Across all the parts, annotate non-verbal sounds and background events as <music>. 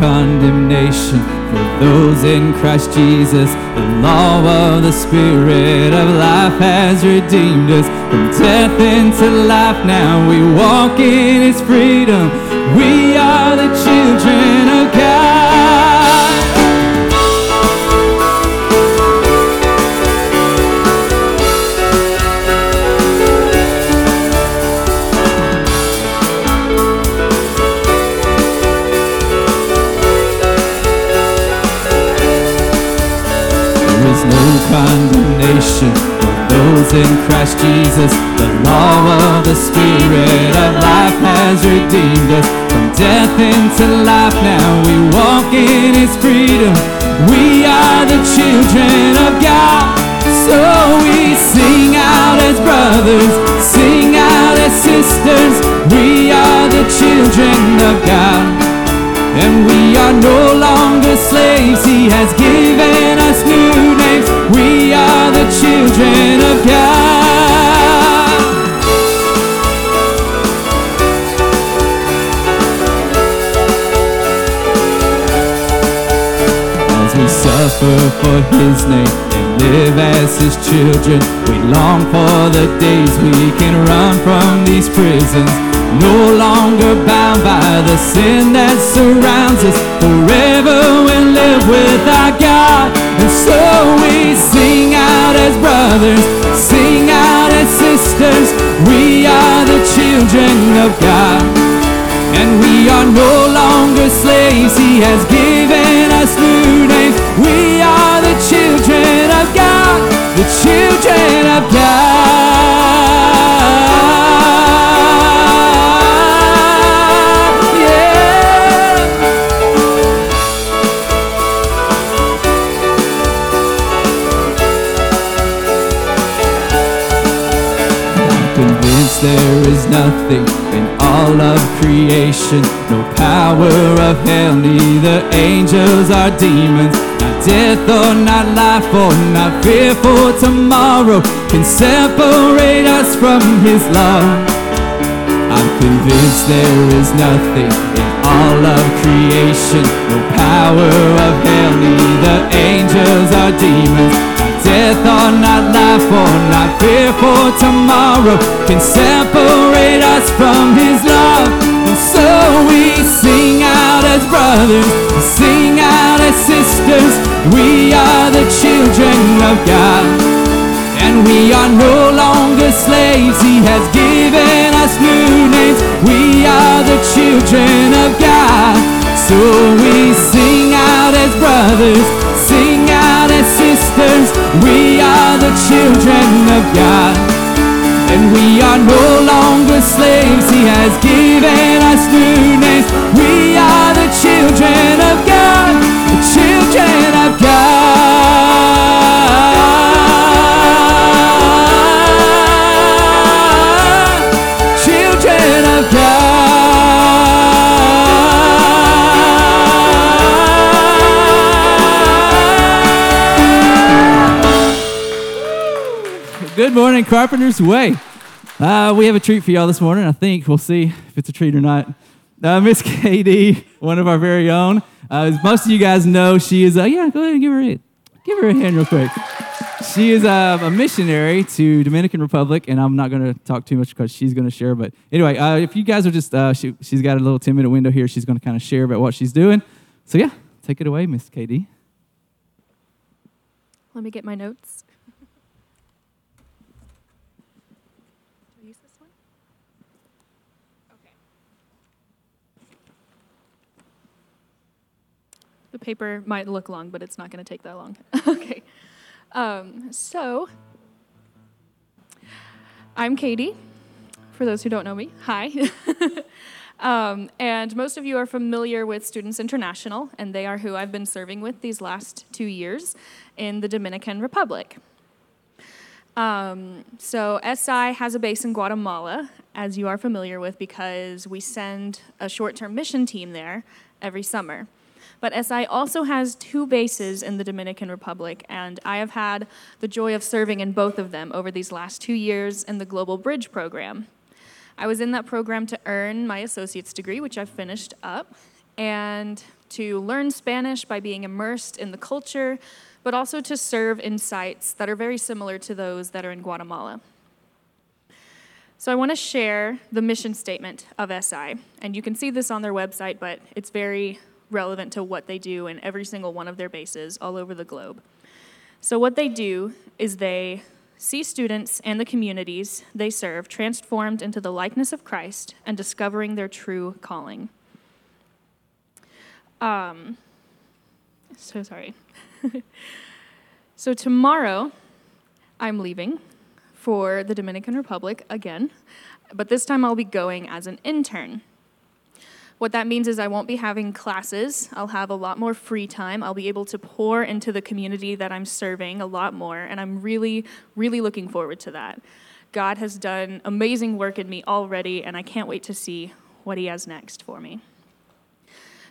condemnation for those in Christ Jesus. The law of the Spirit of life has redeemed us from death into life. Now we walk in His freedom. We are the children of God. Those in Christ Jesus. The law of the Spirit of life has redeemed us from death into life. Now we walk in His freedom. We are the children of God. So we sing out as brothers, sing out as sisters. We are the children of God. And we are no longer slaves. He has given us new names. We are the children of God. As we suffer for His name and live as His children, we long for the days we can run from these prisons. No longer bound by the sin that surrounds us. Forever we live with our God. And so we sing out as brothers, sing out as sisters. We are the children of God. And we are no longer slaves. He has given us new names. We are the children of God. The children of God. There is nothing in all of creation, no power of hell, neither angels or demons, not death or not life or not fear for tomorrow can separate us from his love. I'm convinced there is nothing in all of creation, no power of hell, neither angels or demons, death or not life or not fear for tomorrow can separate us from his love. And so we sing out as brothers, sing out as sisters, we are the children of God. And we are no longer slaves. He has given us new names. We are the children of God. So we sing out as brothers, sing out as sisters. Children of God. And we are no longer slaves. He has given us new names. We are the children of God. The children of God. Good morning, Carpenter's Way. Uh, we have a treat for y'all this morning. I think we'll see if it's a treat or not. Uh, Miss <laughs> Katie, one of our very own. Uh, as most of you guys know, she is. Uh, yeah, go ahead and give her a give her a hand real quick. She is uh, a missionary to Dominican Republic, and I'm not going to talk too much because she's going to share. But anyway, uh, if you guys are just, she, she's got a little 10 minute window here. She's going to kind of share about what she's doing. So yeah, take it away, Miss Katie. Let me get my notes. Do I use this one? Okay. The paper might look long, but it's not going to take that long. <laughs> okay. Um, so, I'm Katie. For those who don't know me, hi. <laughs> um, and most of you are familiar with Students International, and they are who I've been serving with these last two years in the Dominican Republic. Um, so, SI has a base in Guatemala, as you are familiar with, because we send a short term mission team there every summer. But SI also has two bases in the Dominican Republic, and I have had the joy of serving in both of them over these last two years in the Global Bridge program. I was in that program to earn my associate's degree, which I've finished up, and to learn Spanish by being immersed in the culture, but also to serve in sites that are very similar to those that are in Guatemala. So I want to share the mission statement of SI, and you can see this on their website, but it's very relevant to what they do in every single one of their bases all over the globe. So, what they do is they see students and the communities they serve transformed into the likeness of Christ and discovering their true calling. Um, so sorry. <laughs> so, tomorrow, I'm leaving for the Dominican Republic again, but this time I'll be going as an intern. What that means is I won't be having classes. I'll have a lot more free time. I'll be able to pour into the community that I'm serving a lot more, and I'm really, really looking forward to that. God has done amazing work in me already, and I can't wait to see what He has next for me.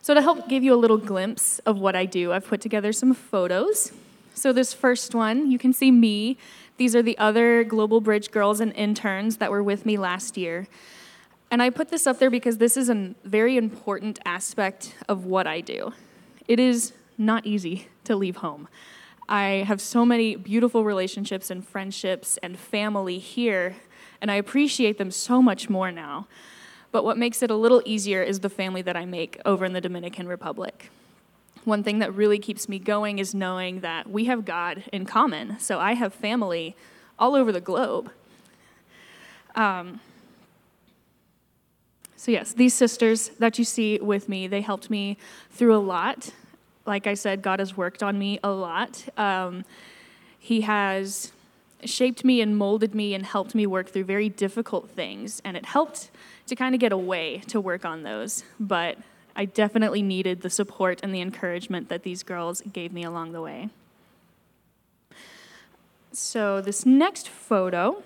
So, to help give you a little glimpse of what I do, I've put together some photos. So, this first one, you can see me. These are the other Global Bridge girls and interns that were with me last year. And I put this up there because this is a very important aspect of what I do. It is not easy to leave home. I have so many beautiful relationships and friendships and family here, and I appreciate them so much more now. But what makes it a little easier is the family that I make over in the Dominican Republic. One thing that really keeps me going is knowing that we have God in common. So I have family all over the globe. Um, so, yes, these sisters that you see with me, they helped me through a lot. Like I said, God has worked on me a lot. Um, he has shaped me and molded me and helped me work through very difficult things. And it helped to kind of get away to work on those. But I definitely needed the support and the encouragement that these girls gave me along the way. So, this next photo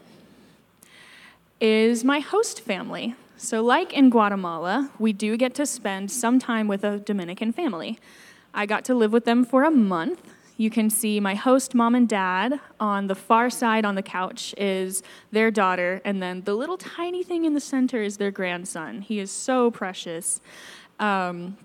is my host family. So, like in Guatemala, we do get to spend some time with a Dominican family. I got to live with them for a month. You can see my host mom and dad. On the far side on the couch is their daughter, and then the little tiny thing in the center is their grandson. He is so precious. Um,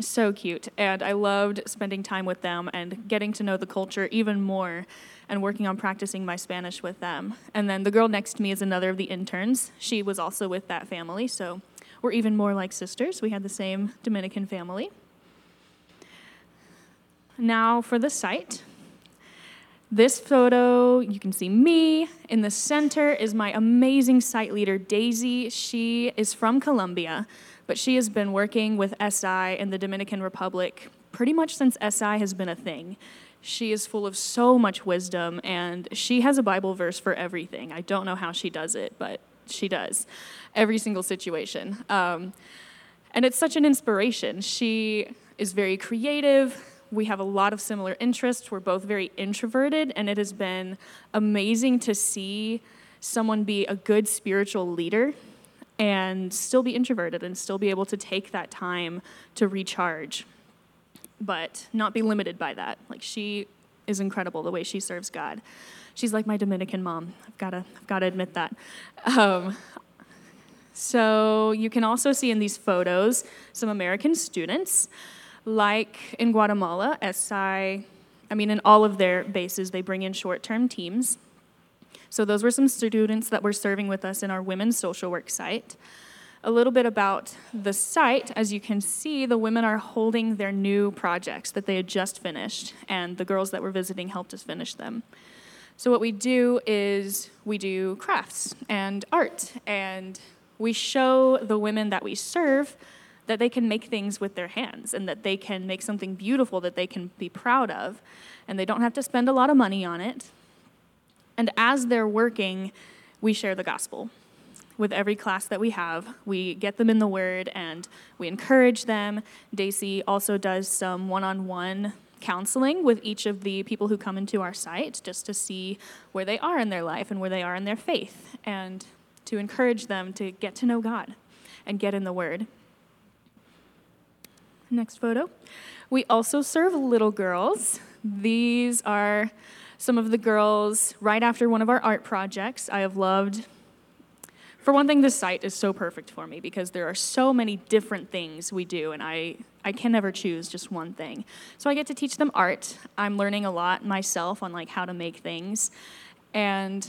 so cute. And I loved spending time with them and getting to know the culture even more and working on practicing my Spanish with them. And then the girl next to me is another of the interns. She was also with that family, so we're even more like sisters. We had the same Dominican family. Now for the site. This photo, you can see me. In the center is my amazing site leader, Daisy. She is from Colombia, but she has been working with SI in the Dominican Republic pretty much since SI has been a thing. She is full of so much wisdom, and she has a Bible verse for everything. I don't know how she does it, but she does. Every single situation. Um, and it's such an inspiration. She is very creative. We have a lot of similar interests. We're both very introverted, and it has been amazing to see someone be a good spiritual leader and still be introverted and still be able to take that time to recharge but not be limited by that. Like she is incredible the way she serves God. She's like my Dominican mom. I've got to, I've got to admit that. Um, so you can also see in these photos some American students, like in Guatemala, SI. I mean, in all of their bases, they bring in short-term teams. So those were some students that were serving with us in our women's social work site a little bit about the site. As you can see, the women are holding their new projects that they had just finished, and the girls that were visiting helped us finish them. So, what we do is we do crafts and art, and we show the women that we serve that they can make things with their hands and that they can make something beautiful that they can be proud of, and they don't have to spend a lot of money on it. And as they're working, we share the gospel with every class that we have. We get them in the Word and we encourage them. Daisy also does some one on one counseling with each of the people who come into our site just to see where they are in their life and where they are in their faith and to encourage them to get to know God and get in the Word. Next photo. We also serve little girls. These are some of the girls right after one of our art projects. I have loved for one thing, this site is so perfect for me because there are so many different things we do, and I, I can never choose just one thing. So I get to teach them art. I'm learning a lot myself on like how to make things. And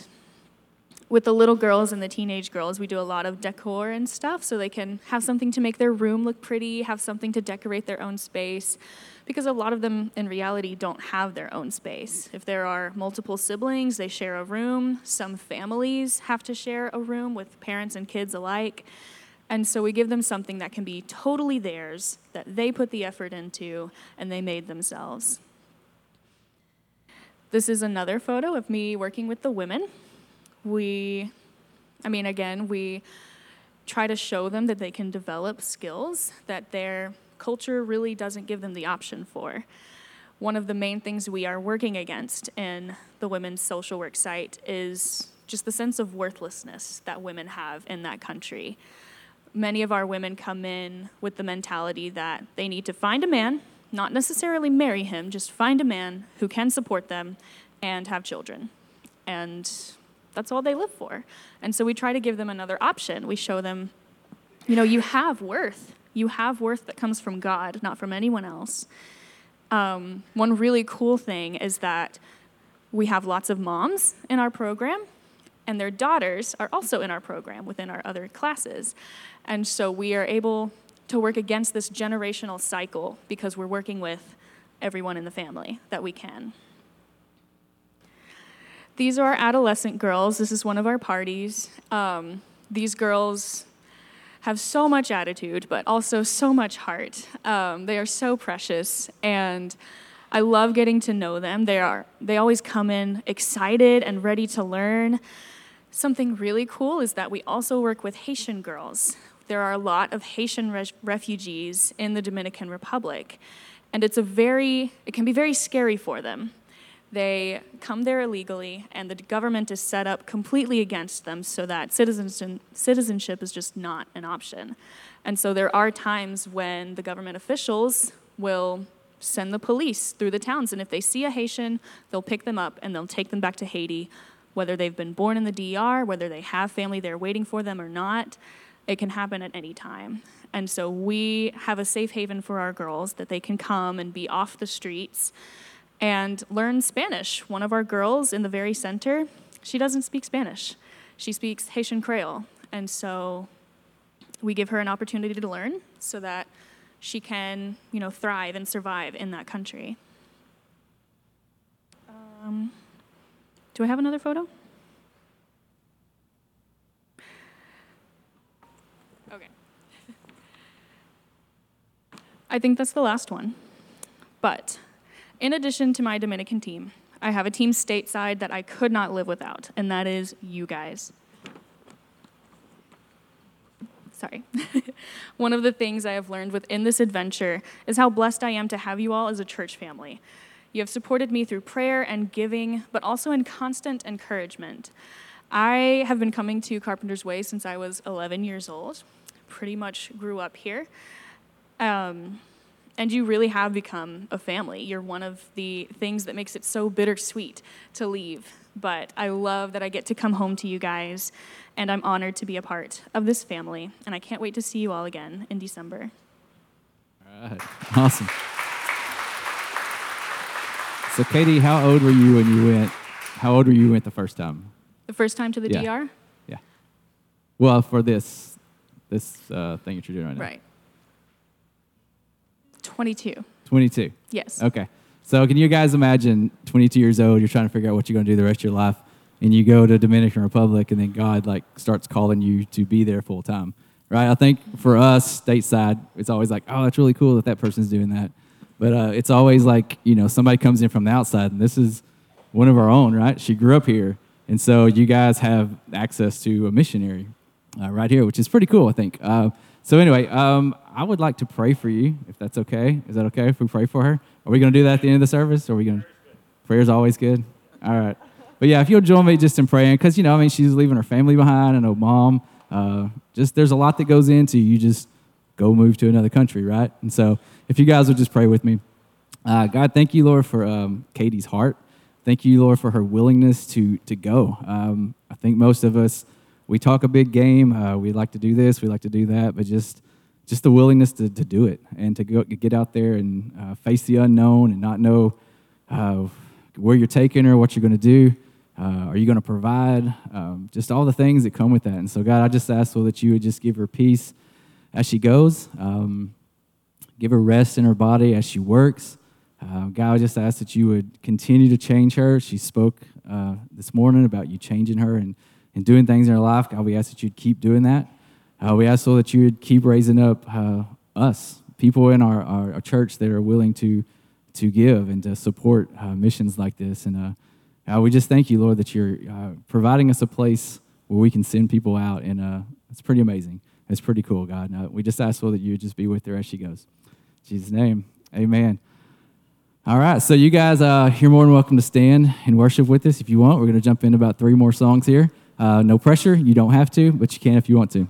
with the little girls and the teenage girls, we do a lot of decor and stuff so they can have something to make their room look pretty, have something to decorate their own space because a lot of them in reality don't have their own space. If there are multiple siblings, they share a room. Some families have to share a room with parents and kids alike. And so we give them something that can be totally theirs, that they put the effort into, and they made themselves. This is another photo of me working with the women. We, I mean, again, we try to show them that they can develop skills, that they're culture really doesn't give them the option for. One of the main things we are working against in the women's social work site is just the sense of worthlessness that women have in that country. Many of our women come in with the mentality that they need to find a man, not necessarily marry him, just find a man who can support them and have children. And that's all they live for. And so we try to give them another option. We show them, you know, you have worth. You have worth that comes from God, not from anyone else. Um, one really cool thing is that we have lots of moms in our program, and their daughters are also in our program within our other classes. And so we are able to work against this generational cycle because we're working with everyone in the family that we can. These are our adolescent girls. This is one of our parties. Um, these girls have so much attitude, but also so much heart. Um, they are so precious, and I love getting to know them. They are they always come in excited and ready to learn. Something really cool is that we also work with Haitian girls. There are a lot of Haitian re- refugees in the Dominican Republic, and it's a very it can be very scary for them they come there illegally, and the government is set up completely against them so that citizenship is just not an option. And so there are times when the government officials will send the police through the towns, and if they see a Haitian, they'll pick them up and they'll take them back to Haiti, whether they've been born in the DR, whether they have family there waiting for them or not. It can happen at any time. And so we have a safe haven for our girls that they can come and be off the streets and learn Spanish. One of our girls in the very center, she doesn't speak Spanish. She speaks Haitian Creole. And so we give her an opportunity to learn so that she can, you know, thrive and survive in that country. Um, do I have another photo? Okay. <laughs> I think that's the last one. But in addition to my Dominican team, I have a team stateside that I could not live without, and that is you guys. Sorry. <laughs> One of the things I have learned within this adventure is how blessed I am to have you all as a church family. You have supported me through prayer and giving, but also in constant encouragement. I have been coming to Carpenter's Way since I was 11 years old, pretty much grew up here. Um, and you really have become a family. You're one of the things that makes it so bittersweet to leave. But I love that I get to come home to you guys, and I'm honored to be a part of this family. And I can't wait to see you all again in December. All right. Awesome. So, Katie, how old were you when you went? How old were you when you went the first time? The first time to the yeah. DR? Yeah. Well, for this this uh, thing that you're doing right now. Right. 22. 22. Yes. Okay. So can you guys imagine 22 years old, you're trying to figure out what you're going to do the rest of your life, and you go to Dominican Republic, and then God like starts calling you to be there full time, right? I think for us stateside, it's always like, oh, that's really cool that that person's doing that, but uh, it's always like you know somebody comes in from the outside, and this is one of our own, right? She grew up here, and so you guys have access to a missionary uh, right here, which is pretty cool, I think. Uh, so anyway, um, I would like to pray for you, if that's okay. Is that okay if we pray for her? Are we going to do that at the end of the service? Or are we going to? Prayer's always good. All right. But yeah, if you'll join me just in praying, because you know, I mean, she's leaving her family behind. and know mom. Uh, just there's a lot that goes into you just go move to another country, right? And so, if you guys would just pray with me, uh, God, thank you, Lord, for um, Katie's heart. Thank you, Lord, for her willingness to to go. Um, I think most of us we talk a big game. Uh, we like to do this, we like to do that, but just just the willingness to, to do it and to go, get out there and uh, face the unknown and not know uh, where you're taking her, what you're going to do. Uh, are you going to provide? Um, just all the things that come with that. And so, God, I just ask, Lord, that you would just give her peace as she goes, um, give her rest in her body as she works. Uh, God, I just ask that you would continue to change her. She spoke uh, this morning about you changing her and, and doing things in her life. God, we ask that you'd keep doing that. Uh, we ask, Lord, that you would keep raising up uh, us, people in our, our, our, church that are willing to, to give and to support uh, missions like this. And uh, we just thank you, Lord, that you're providing us a place where we can send people out. And it's pretty amazing. It's pretty cool, God. we just ask, Lord, that you would just be with her as she goes. In Jesus' name, amen. All right, so you guys, uh, you're more than welcome to stand and worship with us if you want. We're going to jump in about three more songs here. Uh, no pressure, you don't have to, but you can if you want to.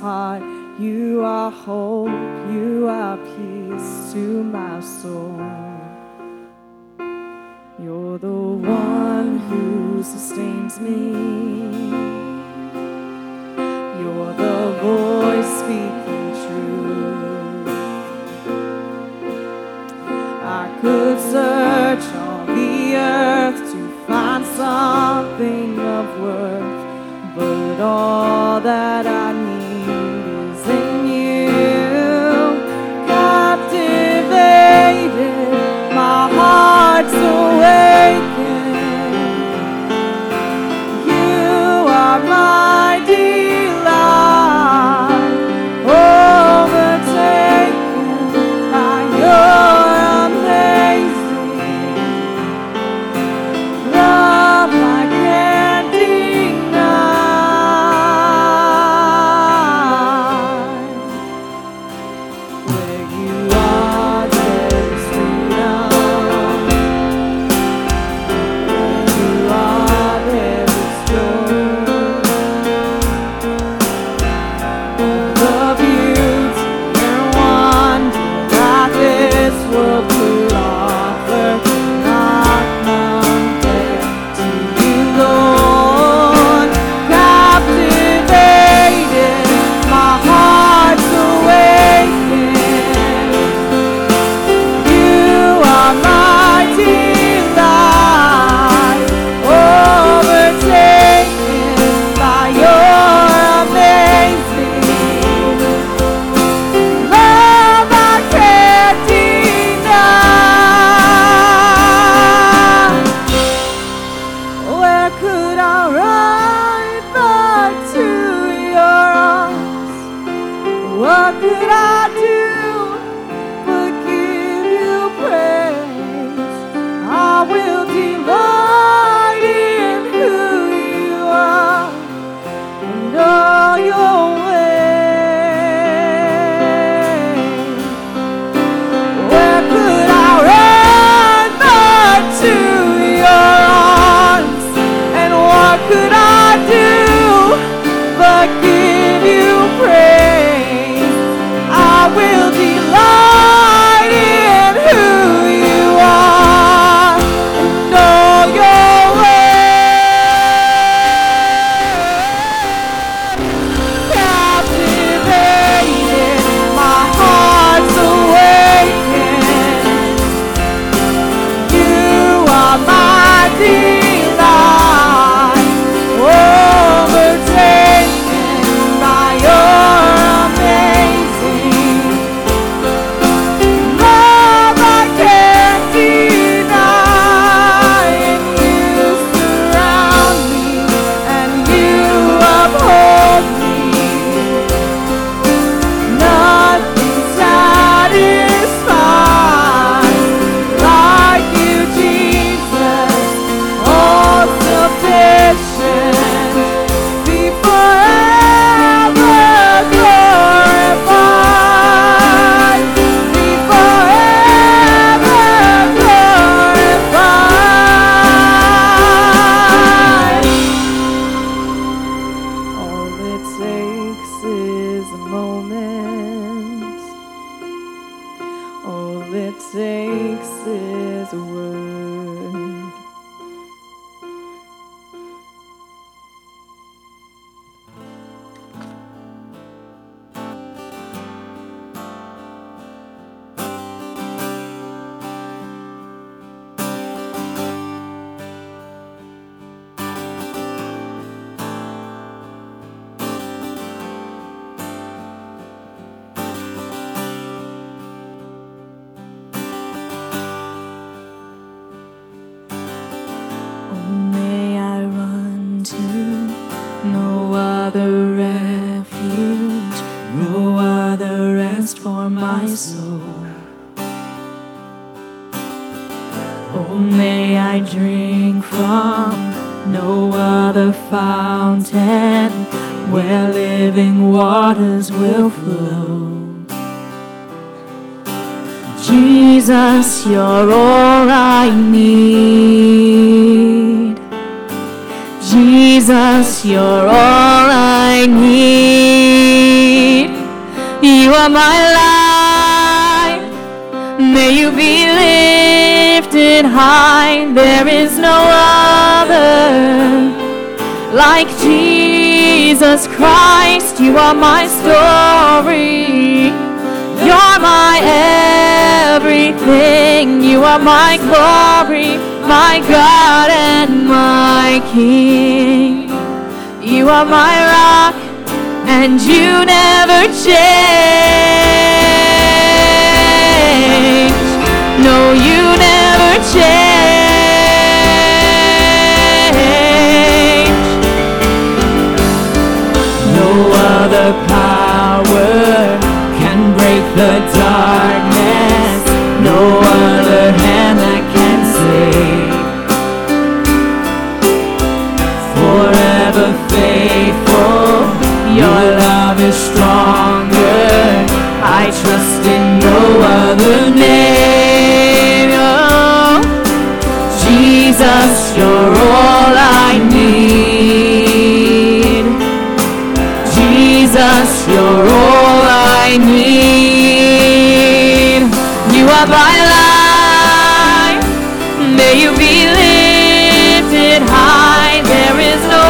heart. You are hope, you are peace to my soul. You're the one who sustains me. You're the voice speaking truth. I could search all the earth to find something of worth, but all that I my glory, my God and my King. You are my rock, and you never change. No, you never change. No other power can break the darkness. Trust in no other name. Oh, Jesus, you're all I need. Jesus, you're all I need. You are my life. May you be lifted high. There is no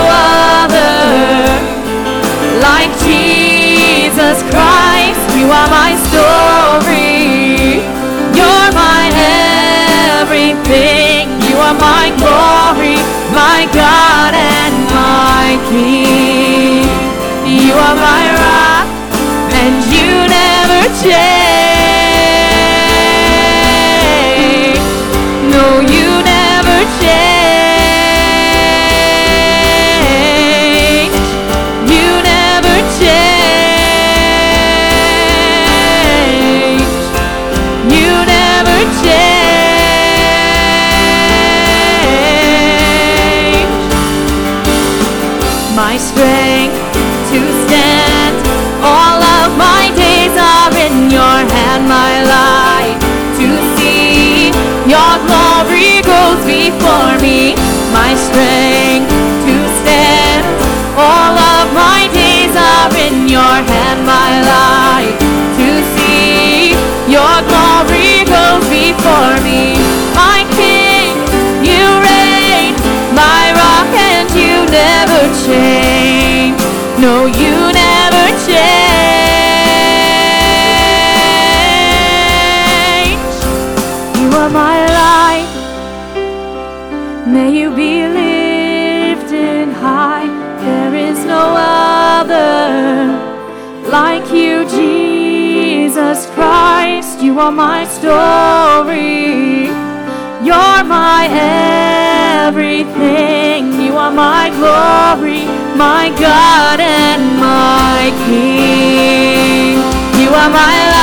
other like Jesus Christ. You are my are my glory, my God and my King. You are my rock, and you never change. Goes before me, my strength to stand. All of my days are in your hand, my life to see. Your glory goes before me, my King. You reign, my rock, and you never change. May you be lifted high. There is no other like you, Jesus Christ. You are my story. You're my everything. You are my glory, my God and my King. You are my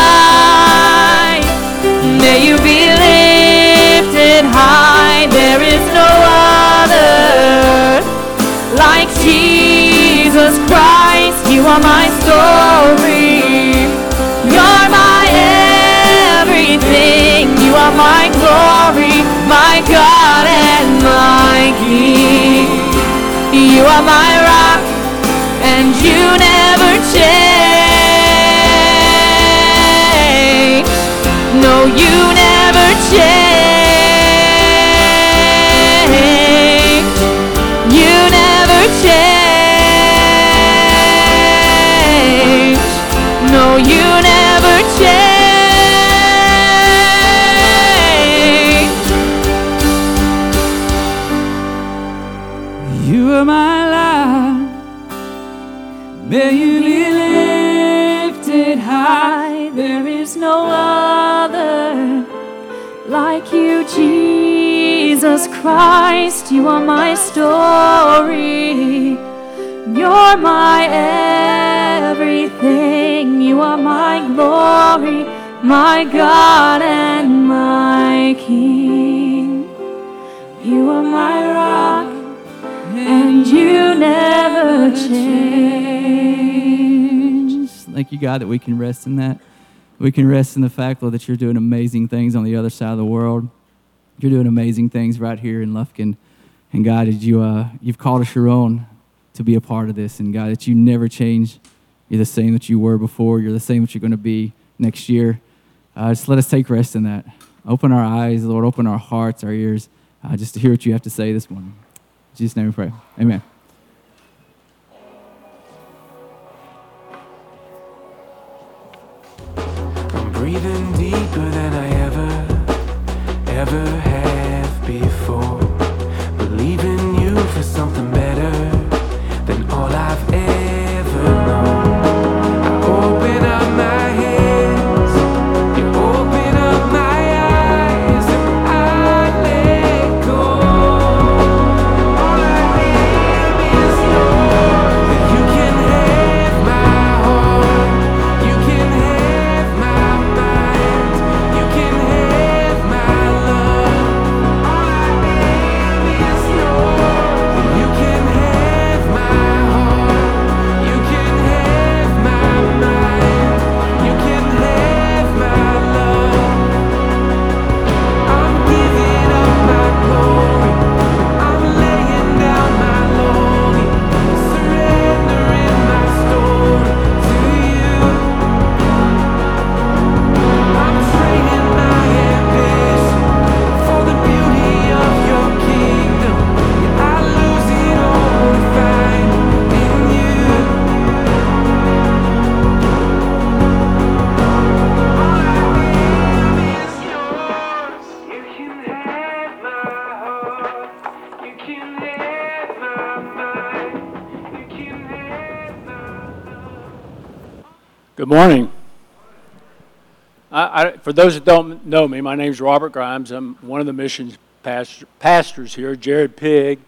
high. There is no other like Jesus Christ. You are my story. You're my everything. You are my glory, my God and my King. You are my rock, and you never change. No, you never change. Christ. You are my story. You're my everything. You are my glory, my God and my King. You are my rock, and you never change. Thank you, God, that we can rest in that. We can rest in the fact, Lord, that you're doing amazing things on the other side of the world. You're doing amazing things right here in Lufkin. And God, did you, uh, you've called us your own to be a part of this. And God, that you never change. You're the same that you were before. You're the same that you're going to be next year. Uh, just let us take rest in that. Open our eyes, Lord. Open our hearts, our ears, uh, just to hear what you have to say this morning. In Jesus' name we pray. Amen. I'm breathing deeper than I ever, ever morning. I, I, for those that don't know me, my name is Robert Grimes. I'm one of the missions pastor, pastors here. Jared Pig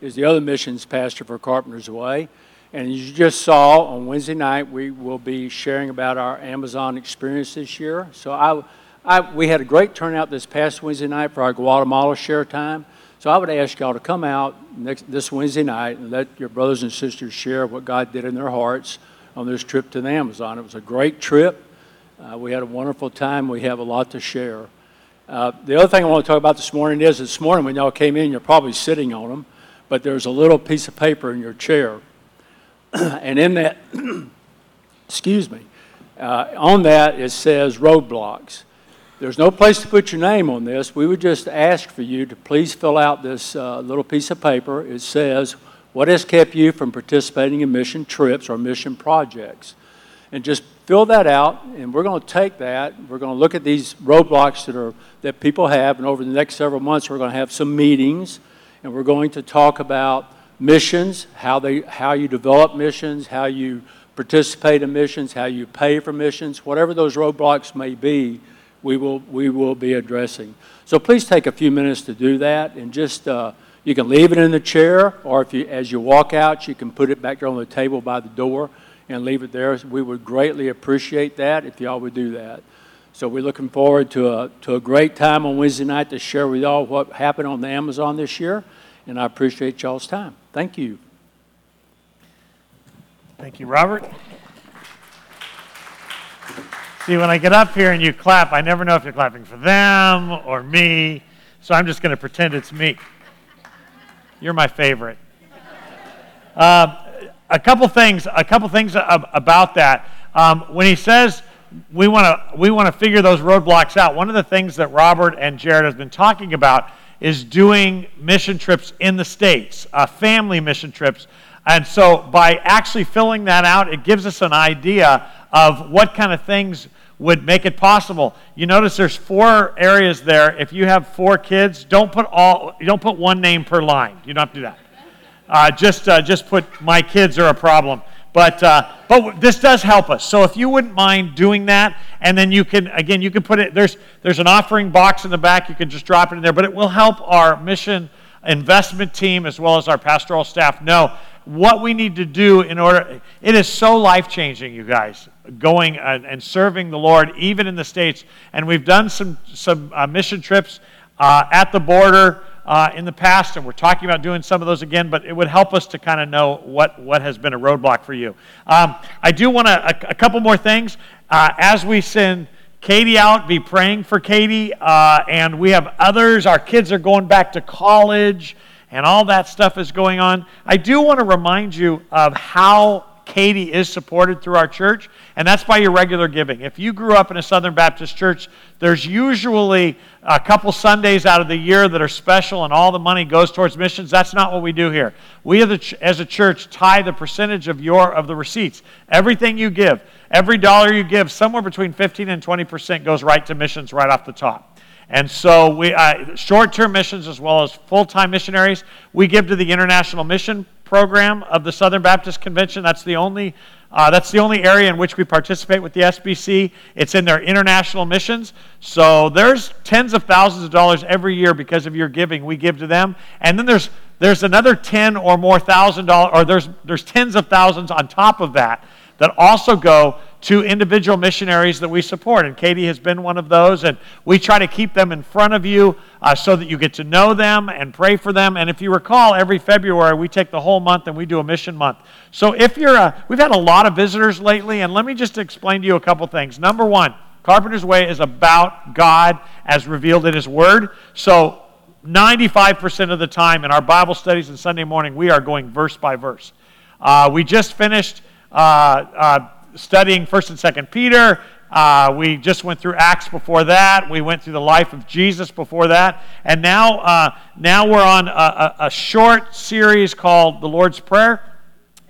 is the other missions pastor for Carpenter's Way. And as you just saw on Wednesday night, we will be sharing about our Amazon experience this year. So I, I, we had a great turnout this past Wednesday night for our Guatemala share time. So I would ask y'all to come out next, this Wednesday night and let your brothers and sisters share what God did in their hearts on this trip to the Amazon. It was a great trip. Uh, we had a wonderful time. We have a lot to share. Uh, the other thing I want to talk about this morning is this morning when y'all came in, you're probably sitting on them, but there's a little piece of paper in your chair. <clears throat> and in that, <clears throat> excuse me, uh, on that it says roadblocks. There's no place to put your name on this. We would just ask for you to please fill out this uh, little piece of paper. It says, What has kept you from participating in mission trips or mission projects? And just fill that out, and we're going to take that. We're going to look at these roadblocks that, are, that people have, and over the next several months, we're going to have some meetings, and we're going to talk about missions, how, they, how you develop missions, how you participate in missions, how you pay for missions, whatever those roadblocks may be, we will, we will be addressing. So please take a few minutes to do that, and just uh, you can leave it in the chair, or if you, as you walk out, you can put it back there on the table by the door and leave it there. We would greatly appreciate that if y'all would do that. So we're looking forward to a, to a great time on Wednesday night to share with y'all what happened on the Amazon this year, and I appreciate y'all's time. Thank you. Thank you, Robert. See, when I get up here and you clap, I never know if you're clapping for them or me, so I'm just going to pretend it's me. You're my favorite. Uh, a couple things. A couple things about that. Um, when he says we want to we want to figure those roadblocks out, one of the things that Robert and Jared has been talking about is doing mission trips in the states, uh, family mission trips. And so, by actually filling that out, it gives us an idea of what kind of things would make it possible. You notice there's four areas there. If you have four kids, don't put all. You don't put one name per line. You don't have to do that. Uh, just uh, just put my kids are a problem. But uh, but this does help us. So if you wouldn't mind doing that, and then you can again you can put it there's there's an offering box in the back. You can just drop it in there. But it will help our mission investment team as well as our pastoral staff know what we need to do in order. It is so life changing, you guys, going and serving the Lord even in the states. And we've done some some uh, mission trips uh, at the border uh, in the past, and we're talking about doing some of those again, but it would help us to kind of know what, what has been a roadblock for you. Um, I do want to, a, a, couple more things. Uh, as we send Katie out, be praying for Katie, uh, and we have others. Our kids are going back to college, and all that stuff is going on. I do want to remind you of how Katie is supported through our church, and that's by your regular giving. If you grew up in a Southern Baptist church, there's usually a couple Sundays out of the year that are special, and all the money goes towards missions. That's not what we do here. We, as a church, tie the percentage of your of the receipts. Everything you give, every dollar you give, somewhere between 15 and 20 percent goes right to missions right off the top. And so we uh, short-term missions as well as full-time missionaries. We give to the International Mission program of the Southern Baptist Convention. That's the only uh, that's the only area in which we participate with the SBC. It's in their international missions. So there's tens of thousands of dollars every year because of your giving we give to them. And then there's there's another ten or more thousand dollars, or there's there's tens of thousands on top of that that also go to individual missionaries that we support. And Katie has been one of those. And we try to keep them in front of you uh, so that you get to know them and pray for them. And if you recall, every February we take the whole month and we do a mission month. So if you're, a, we've had a lot of visitors lately. And let me just explain to you a couple things. Number one, Carpenter's Way is about God as revealed in His Word. So 95% of the time in our Bible studies and Sunday morning, we are going verse by verse. Uh, we just finished studying 1st and 2nd Peter. Uh, we just went through Acts before that. We went through the life of Jesus before that. And now, uh, now we're on a, a, short series called The Lord's Prayer,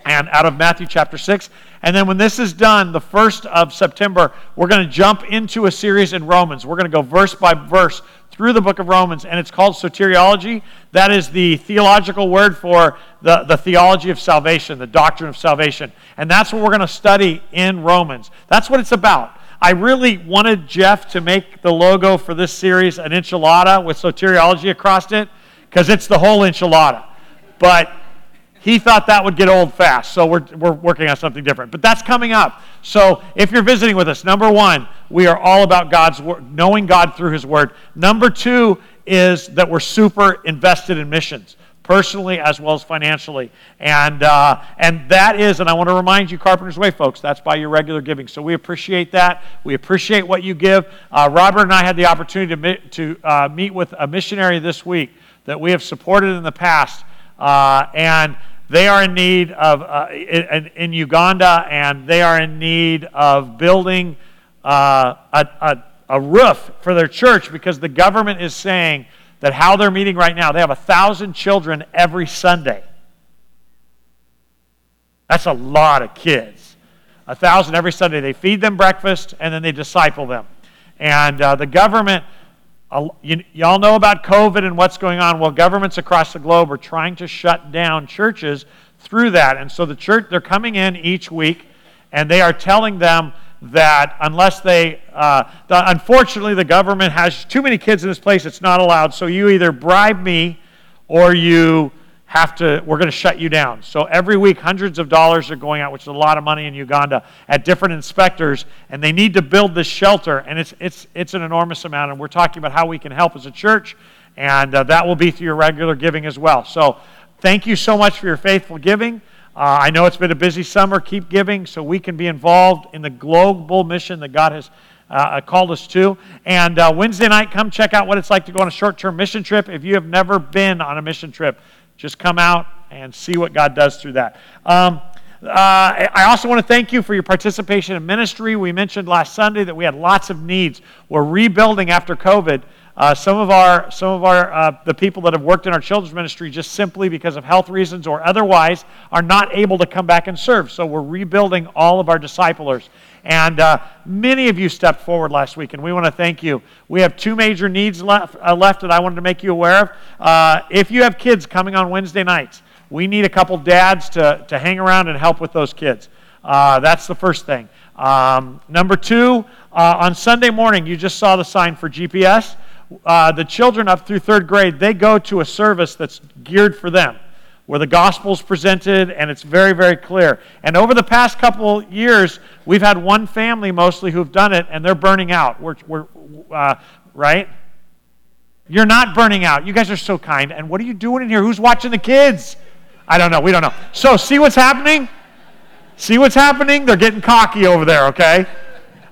and out of Matthew chapter 6. And then when this is done, the 1st of September, we're going to jump into a series in Romans. We're going to go verse by verse through the book of Romans, and it's called soteriology. That is the theological word for the, the theology of salvation, the doctrine of salvation. And that's what we're going to study in Romans. That's what it's about. I really wanted Jeff to make the logo for this series an enchilada with soteriology across it, because it's the whole enchilada. But he thought that would get old fast, so we're, we're working on something different. But that's coming up. So if you're visiting with us, number one, we are all about God's word, knowing God through His Word. Number two is that we're super invested in missions, personally as well as financially. And, uh, and that is, and I want to remind you, Carpenter's Way, folks, that's by your regular giving. So we appreciate that. We appreciate what you give. Uh, Robert and I had the opportunity to, to uh, meet with a missionary this week that we have supported in the past. Uh, and they are in need of, uh, in, in, Uganda, and they are in need of building uh, a, a, a roof for their church because the government is saying that how they're meeting right now, they have a thousand children every Sunday. That's a lot of kids. A thousand every Sunday. They feed them breakfast and then they disciple them. And uh, the government you, y'all know about COVID and what's going on. Well, governments across the globe are trying to shut down churches through that. And so the church, they're coming in each week and they are telling them that unless they, uh, the, unfortunately, the government has too many kids in this place, it's not allowed. So you either bribe me or you have to, we're going to shut you down. So every week, hundreds of dollars are going out, which is a lot of money in Uganda, at different inspectors, and they need to build this shelter, and it's, it's, it's an enormous amount. And we're talking about how we can help as a church, and uh, that will be through your regular giving as well. So thank you so much for your faithful giving. Uh, I know it's been a busy summer. Keep giving so we can be involved in the global mission that God has uh, called us to. And uh, Wednesday night, come check out what it's like to go on a short term mission trip. If you have never been on a mission trip, just come out and see what God does through that. Um, uh, I also want to thank you for your participation in ministry. We mentioned last Sunday that we had lots of needs. We're rebuilding after COVID. Uh, some of our, some of our, uh, the people that have worked in our children's ministry just simply because of health reasons or otherwise are not able to come back and serve. So we're rebuilding all of our disciplers. And uh, many of you stepped forward last week, and we want to thank you. We have two major needs left, uh, left that I wanted to make you aware of. Uh, if you have kids coming on Wednesday nights, we need a couple dads to, to hang around and help with those kids. Uh, that's the first thing. Um, number two, uh, on Sunday morning, you just saw the sign for GPS. Uh, the children up through third grade, they go to a service that's geared for them where the gospel is presented and it's very, very clear. And over the past couple years, we've had one family mostly who've done it and they're burning out. We're, we're uh, right? You're not burning out. You guys are so kind. And what are you doing in here? Who's watching the kids? I don't know. We don't know. So, see what's happening? See what's happening? They're getting cocky over there, okay?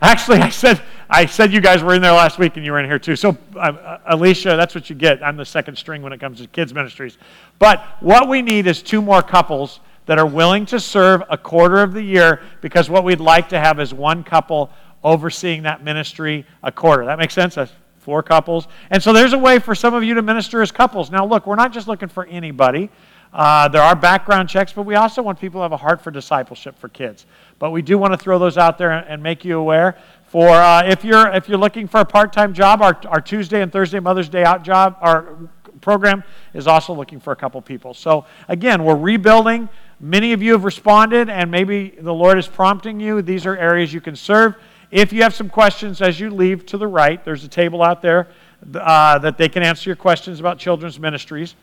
Actually, I said, I said you guys were in there last week and you were in here too. So, uh, Alicia, that's what you get. I'm the second string when it comes to kids' ministries. But what we need is two more couples that are willing to serve a quarter of the year because what we'd like to have is one couple overseeing that ministry a quarter. That makes sense? That's four couples. And so there's a way for some of you to minister as couples. Now, look, we're not just looking for anybody. Uh, there are background checks, but we also want people to have a heart for discipleship for kids. But we do want to throw those out there and make you aware. For uh, if you're if you're looking for a part-time job, our, our Tuesday and Thursday Mother's Day out job, our program is also looking for a couple people. So again, we're rebuilding. Many of you have responded, and maybe the Lord is prompting you. These are areas you can serve. If you have some questions as you leave to the right, there's a table out there uh, that they can answer your questions about children's ministries.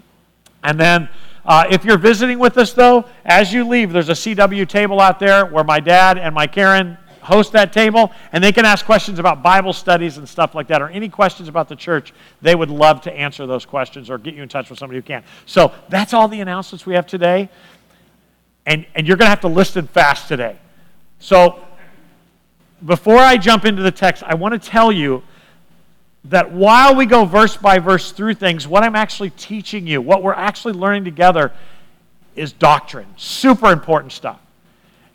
And then uh, if you're visiting with us, though, as you leave, there's a CW table out there where my dad and my Karen host that table, and they can ask questions about Bible studies and stuff like that, or any questions about the church. They would love to answer those questions or get you in touch with somebody who can. So that's all the announcements we have today. And, and you're going to have to listen fast today. So before I jump into the text, I want to tell you that while we go verse by verse through things, what I'm actually teaching you, what we're actually learning together, is doctrine. Super important stuff.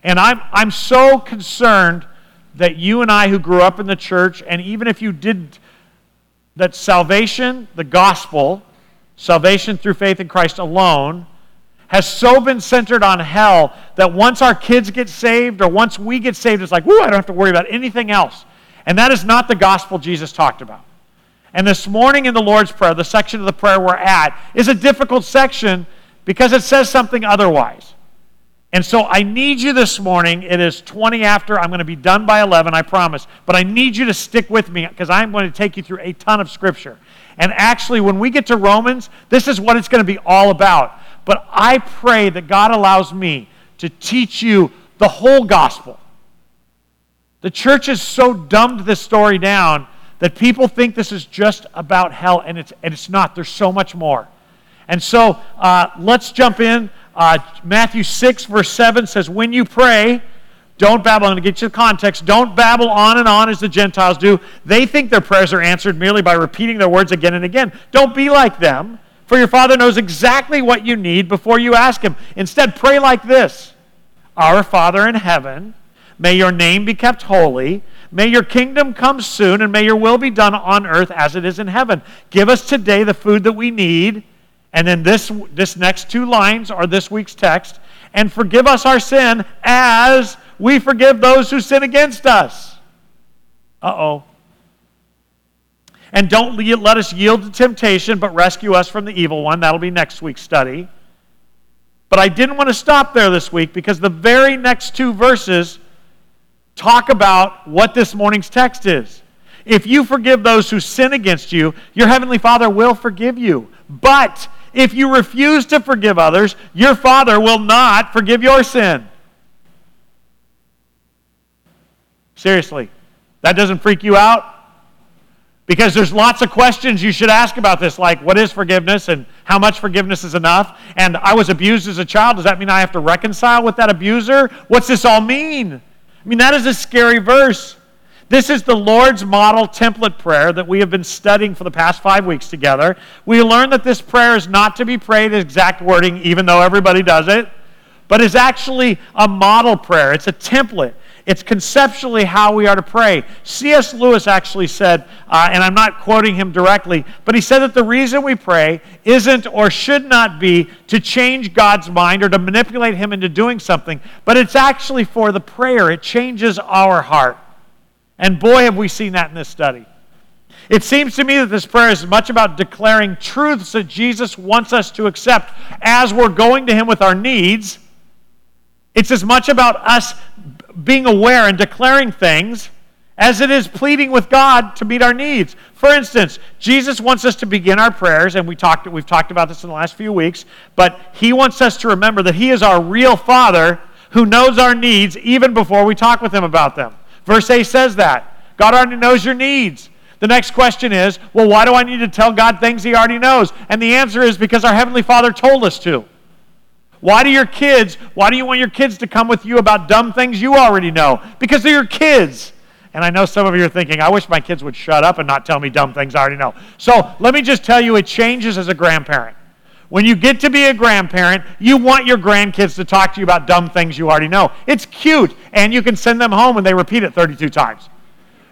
And I'm, I'm so concerned that you and I, who grew up in the church, and even if you did, that salvation, the gospel, salvation through faith in Christ alone, has so been centered on hell that once our kids get saved or once we get saved, it's like, whoo, I don't have to worry about anything else. And that is not the gospel Jesus talked about. And this morning in the Lord's Prayer, the section of the prayer we're at, is a difficult section because it says something otherwise. And so I need you this morning. It is 20 after. I'm going to be done by 11, I promise. But I need you to stick with me because I'm going to take you through a ton of scripture. And actually, when we get to Romans, this is what it's going to be all about. But I pray that God allows me to teach you the whole gospel. The church has so dumbed this story down that people think this is just about hell, and it's, and it's not. There's so much more. And so uh, let's jump in. Uh, Matthew 6, verse 7 says, When you pray, don't babble. I'm going to get you the context. Don't babble on and on as the Gentiles do. They think their prayers are answered merely by repeating their words again and again. Don't be like them, for your Father knows exactly what you need before you ask Him. Instead, pray like this Our Father in heaven, may your name be kept holy. May your kingdom come soon, and may your will be done on earth as it is in heaven. Give us today the food that we need. And then this, this next two lines are this week's text. And forgive us our sin as we forgive those who sin against us. Uh oh. And don't let us yield to temptation, but rescue us from the evil one. That'll be next week's study. But I didn't want to stop there this week because the very next two verses talk about what this morning's text is. If you forgive those who sin against you, your heavenly Father will forgive you. But if you refuse to forgive others, your Father will not forgive your sin. Seriously, that doesn't freak you out? Because there's lots of questions you should ask about this, like what is forgiveness and how much forgiveness is enough? And I was abused as a child. Does that mean I have to reconcile with that abuser? What's this all mean? I mean, that is a scary verse. This is the Lord's model template prayer that we have been studying for the past five weeks together. We learned that this prayer is not to be prayed in exact wording, even though everybody does it, but is actually a model prayer. It's a template. It's conceptually how we are to pray. C.S. Lewis actually said, uh, and I'm not quoting him directly, but he said that the reason we pray isn't or should not be to change God's mind or to manipulate him into doing something, but it's actually for the prayer. It changes our heart. And boy, have we seen that in this study. It seems to me that this prayer is much about declaring truths that Jesus wants us to accept as we're going to Him with our needs. It's as much about us being aware and declaring things as it is pleading with God to meet our needs. For instance, Jesus wants us to begin our prayers, and we talked, we've talked about this in the last few weeks, but He wants us to remember that He is our real Father who knows our needs even before we talk with Him about them. Verse 8 says that. God already knows your needs. The next question is, well, why do I need to tell God things He already knows? And the answer is because our Heavenly Father told us to. Why do your kids, why do you want your kids to come with you about dumb things you already know? Because they're your kids. And I know some of you are thinking, I wish my kids would shut up and not tell me dumb things I already know. So let me just tell you, it changes as a grandparent. When you get to be a grandparent, you want your grandkids to talk to you about dumb things you already know. It's cute, and you can send them home and they repeat it 32 times.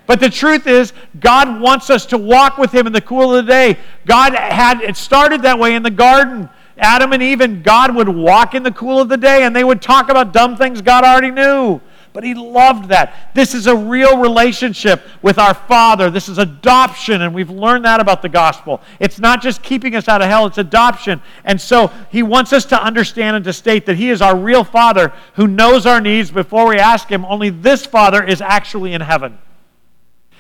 But the truth is, God wants us to walk with Him in the cool of the day. God had it started that way in the garden. Adam and Eve and God would walk in the cool of the day and they would talk about dumb things God already knew. But he loved that. This is a real relationship with our Father. This is adoption, and we've learned that about the gospel. It's not just keeping us out of hell, it's adoption. And so he wants us to understand and to state that he is our real Father who knows our needs before we ask him. Only this Father is actually in heaven.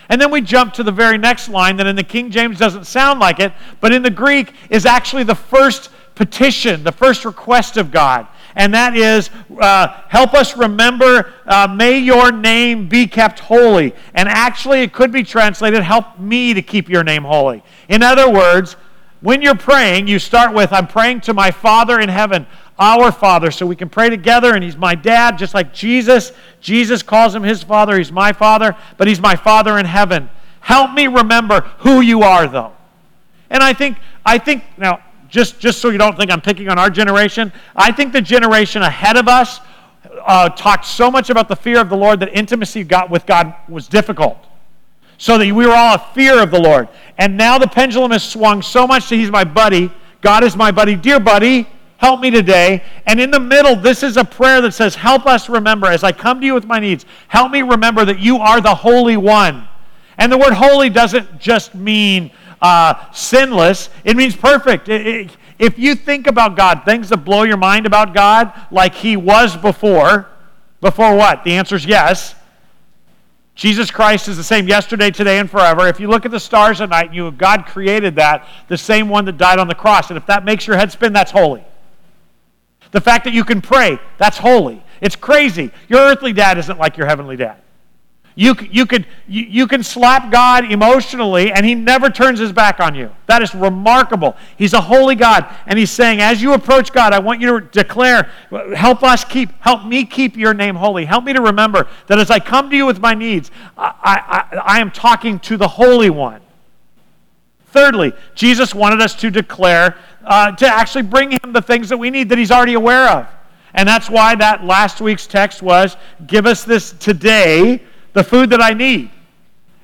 And then we jump to the very next line that in the King James doesn't sound like it, but in the Greek is actually the first petition, the first request of God. And that is, uh, help us remember, uh, may your name be kept holy. And actually, it could be translated, help me to keep your name holy. In other words, when you're praying, you start with, I'm praying to my Father in heaven, our Father. So we can pray together, and He's my dad, just like Jesus. Jesus calls Him His Father. He's my Father, but He's my Father in heaven. Help me remember who you are, though. And I think, I think, now, just, just so you don't think I'm picking on our generation, I think the generation ahead of us uh, talked so much about the fear of the Lord that intimacy got with God was difficult. So that we were all a fear of the Lord. And now the pendulum has swung so much that He's my buddy. God is my buddy. Dear buddy, help me today. And in the middle, this is a prayer that says, Help us remember as I come to you with my needs. Help me remember that you are the Holy One. And the word holy doesn't just mean uh, sinless, it means perfect. It, it, if you think about God, things that blow your mind about God, like He was before, before what? The answer is yes. Jesus Christ is the same yesterday, today, and forever. If you look at the stars at night, you God created that, the same one that died on the cross. And if that makes your head spin, that's holy. The fact that you can pray, that's holy. It's crazy. Your earthly dad isn't like your heavenly dad. You, you, could, you, you can slap God emotionally, and He never turns His back on you. That is remarkable. He's a holy God, and He's saying, as you approach God, I want you to declare, help us keep, help me keep your name holy. Help me to remember that as I come to you with my needs, I, I, I am talking to the Holy One. Thirdly, Jesus wanted us to declare, uh, to actually bring Him the things that we need that He's already aware of. And that's why that last week's text was, give us this today the food that I need.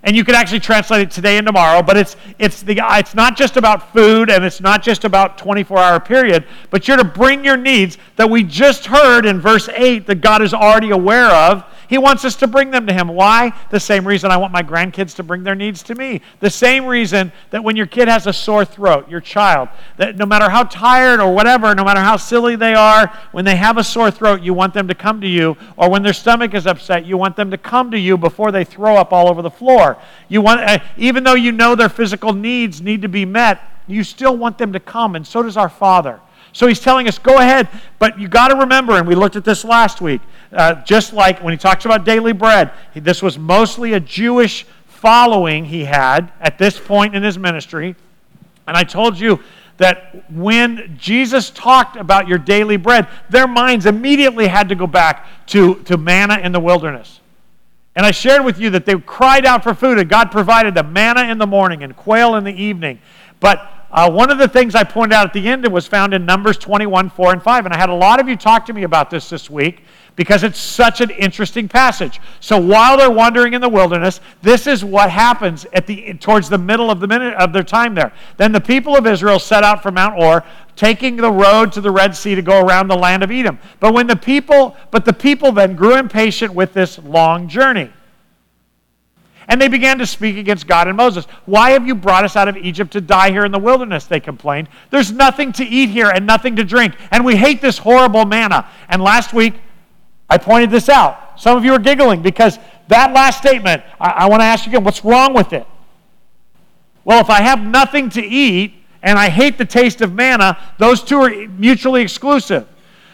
And you could actually translate it today and tomorrow, but it's, it's, the, it's not just about food and it's not just about 24 hour period, but you're to bring your needs that we just heard in verse 8 that God is already aware of he wants us to bring them to Him. Why? The same reason I want my grandkids to bring their needs to me. The same reason that when your kid has a sore throat, your child, that no matter how tired or whatever, no matter how silly they are, when they have a sore throat, you want them to come to you. Or when their stomach is upset, you want them to come to you before they throw up all over the floor. You want, uh, even though you know their physical needs need to be met, you still want them to come, and so does our Father. So he's telling us, go ahead, but you got to remember, and we looked at this last week, uh, just like when he talks about daily bread, this was mostly a Jewish following he had at this point in his ministry. And I told you that when Jesus talked about your daily bread, their minds immediately had to go back to, to manna in the wilderness. And I shared with you that they cried out for food, and God provided them manna in the morning and quail in the evening. But uh, one of the things I pointed out at the end it was found in Numbers 21, 4, and 5. And I had a lot of you talk to me about this this week because it's such an interesting passage. So while they're wandering in the wilderness, this is what happens at the towards the middle of the minute of their time there. Then the people of Israel set out from Mount Hor, taking the road to the Red Sea to go around the land of Edom. But when the people, but the people then grew impatient with this long journey. And they began to speak against God and Moses. Why have you brought us out of Egypt to die here in the wilderness? They complained. There's nothing to eat here and nothing to drink. And we hate this horrible manna. And last week, I pointed this out. Some of you are giggling because that last statement, I, I want to ask you again what's wrong with it? Well, if I have nothing to eat and I hate the taste of manna, those two are mutually exclusive.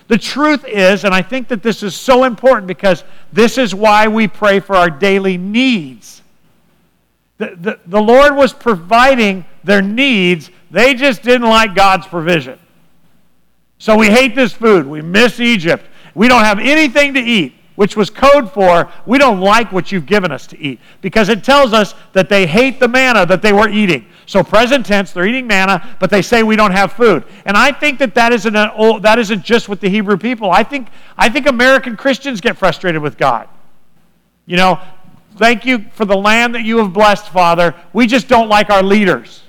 The truth is, and I think that this is so important because this is why we pray for our daily needs. The, the, the Lord was providing their needs, they just didn't like God's provision. So we hate this food. We miss Egypt. We don't have anything to eat. which was code for we don't like what you've given us to eat because it tells us that they hate the manna that they were eating. So present tense, they're eating manna, but they say we don't have food. And I think that that isn't, an old, that isn't just with the Hebrew people. I think, I think American Christians get frustrated with God. You know, thank you for the land that you have blessed, Father. We just don't like our leaders.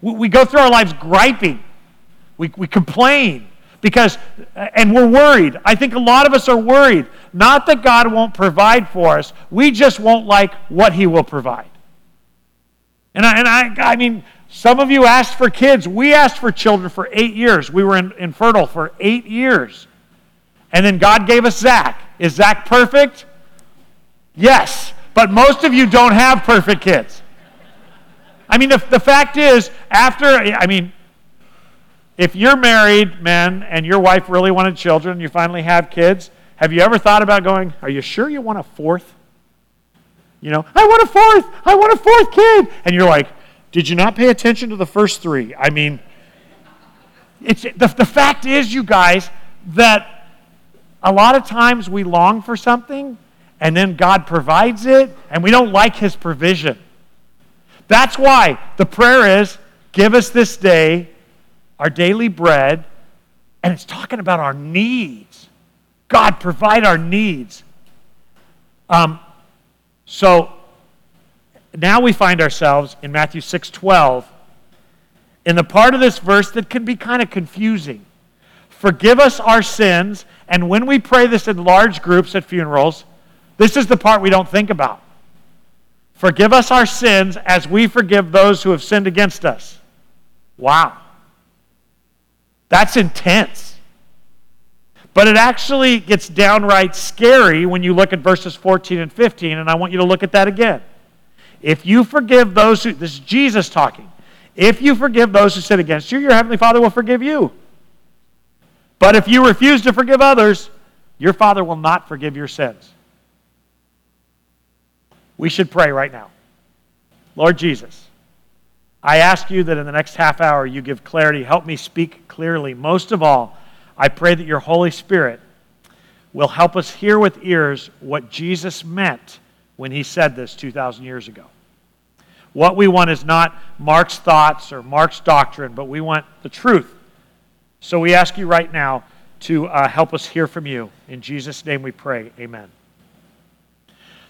We, we go through our lives griping. We, we complain because, and we're worried. I think a lot of us are worried. Not that God won't provide for us, we just won't like what He will provide. And I, and I, I mean, some of you asked for kids. We asked for children for eight years. We were in, infertile for eight years. And then God gave us Zach. Is Zach perfect? Yes. But most of you don't have perfect kids. I mean, the, the fact is, after, I mean, if you're married, men, and your wife really wanted children, you finally have kids, have you ever thought about going, Are you sure you want a fourth? You know, I want a fourth, I want a fourth kid. And you're like, Did you not pay attention to the first three? I mean, it's, the, the fact is, you guys, that a lot of times we long for something and then God provides it and we don't like his provision. That's why the prayer is give us this day our daily bread, and it's talking about our needs. God, provide our needs. Um, so now we find ourselves in Matthew 6 12 in the part of this verse that can be kind of confusing. Forgive us our sins, and when we pray this in large groups at funerals, this is the part we don't think about. Forgive us our sins as we forgive those who have sinned against us. Wow. That's intense. But it actually gets downright scary when you look at verses 14 and 15, and I want you to look at that again. If you forgive those who, this is Jesus talking, if you forgive those who sin against you, your heavenly Father will forgive you. But if you refuse to forgive others, your Father will not forgive your sins. We should pray right now. Lord Jesus, I ask you that in the next half hour you give clarity. Help me speak clearly. Most of all, I pray that your Holy Spirit will help us hear with ears what Jesus meant when he said this 2,000 years ago. What we want is not Mark's thoughts or Mark's doctrine, but we want the truth. So we ask you right now to uh, help us hear from you. In Jesus' name we pray. Amen.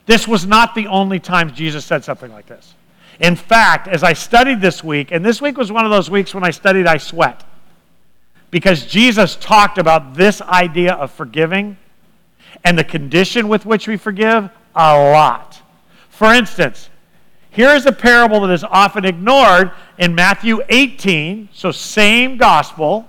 This was not the only time Jesus said something like this. In fact, as I studied this week, and this week was one of those weeks when I studied, I sweat. Because Jesus talked about this idea of forgiving and the condition with which we forgive a lot. For instance, here is a parable that is often ignored in Matthew 18, so same gospel,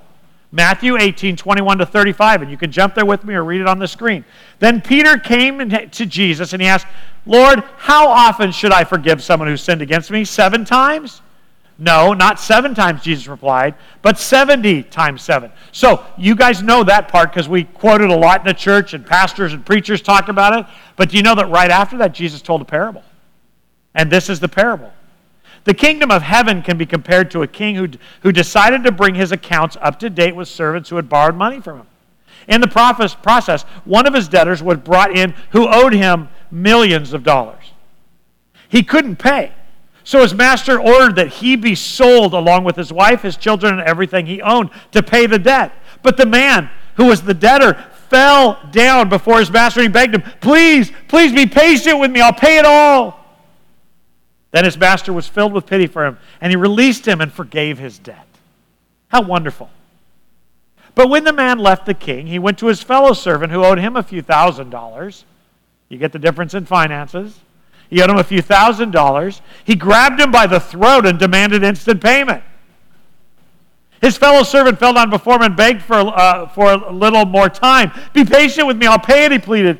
Matthew 18, 21 to 35, and you can jump there with me or read it on the screen. Then Peter came to Jesus and he asked, Lord, how often should I forgive someone who sinned against me? Seven times? No, not seven times, Jesus replied, but 70 times seven. So you guys know that part because we quoted a lot in the church and pastors and preachers talk about it. But do you know that right after that, Jesus told a parable? And this is the parable. The kingdom of heaven can be compared to a king who, who decided to bring his accounts up to date with servants who had borrowed money from him. In the process, one of his debtors was brought in who owed him millions of dollars. He couldn't pay. So his master ordered that he be sold along with his wife, his children, and everything he owned to pay the debt. But the man who was the debtor fell down before his master and he begged him, Please, please be patient with me. I'll pay it all. Then his master was filled with pity for him, and he released him and forgave his debt. How wonderful. But when the man left the king, he went to his fellow servant who owed him a few thousand dollars. You get the difference in finances. He owed him a few thousand dollars. He grabbed him by the throat and demanded instant payment. His fellow servant fell down before him and begged for, uh, for a little more time. Be patient with me, I'll pay it, he pleaded.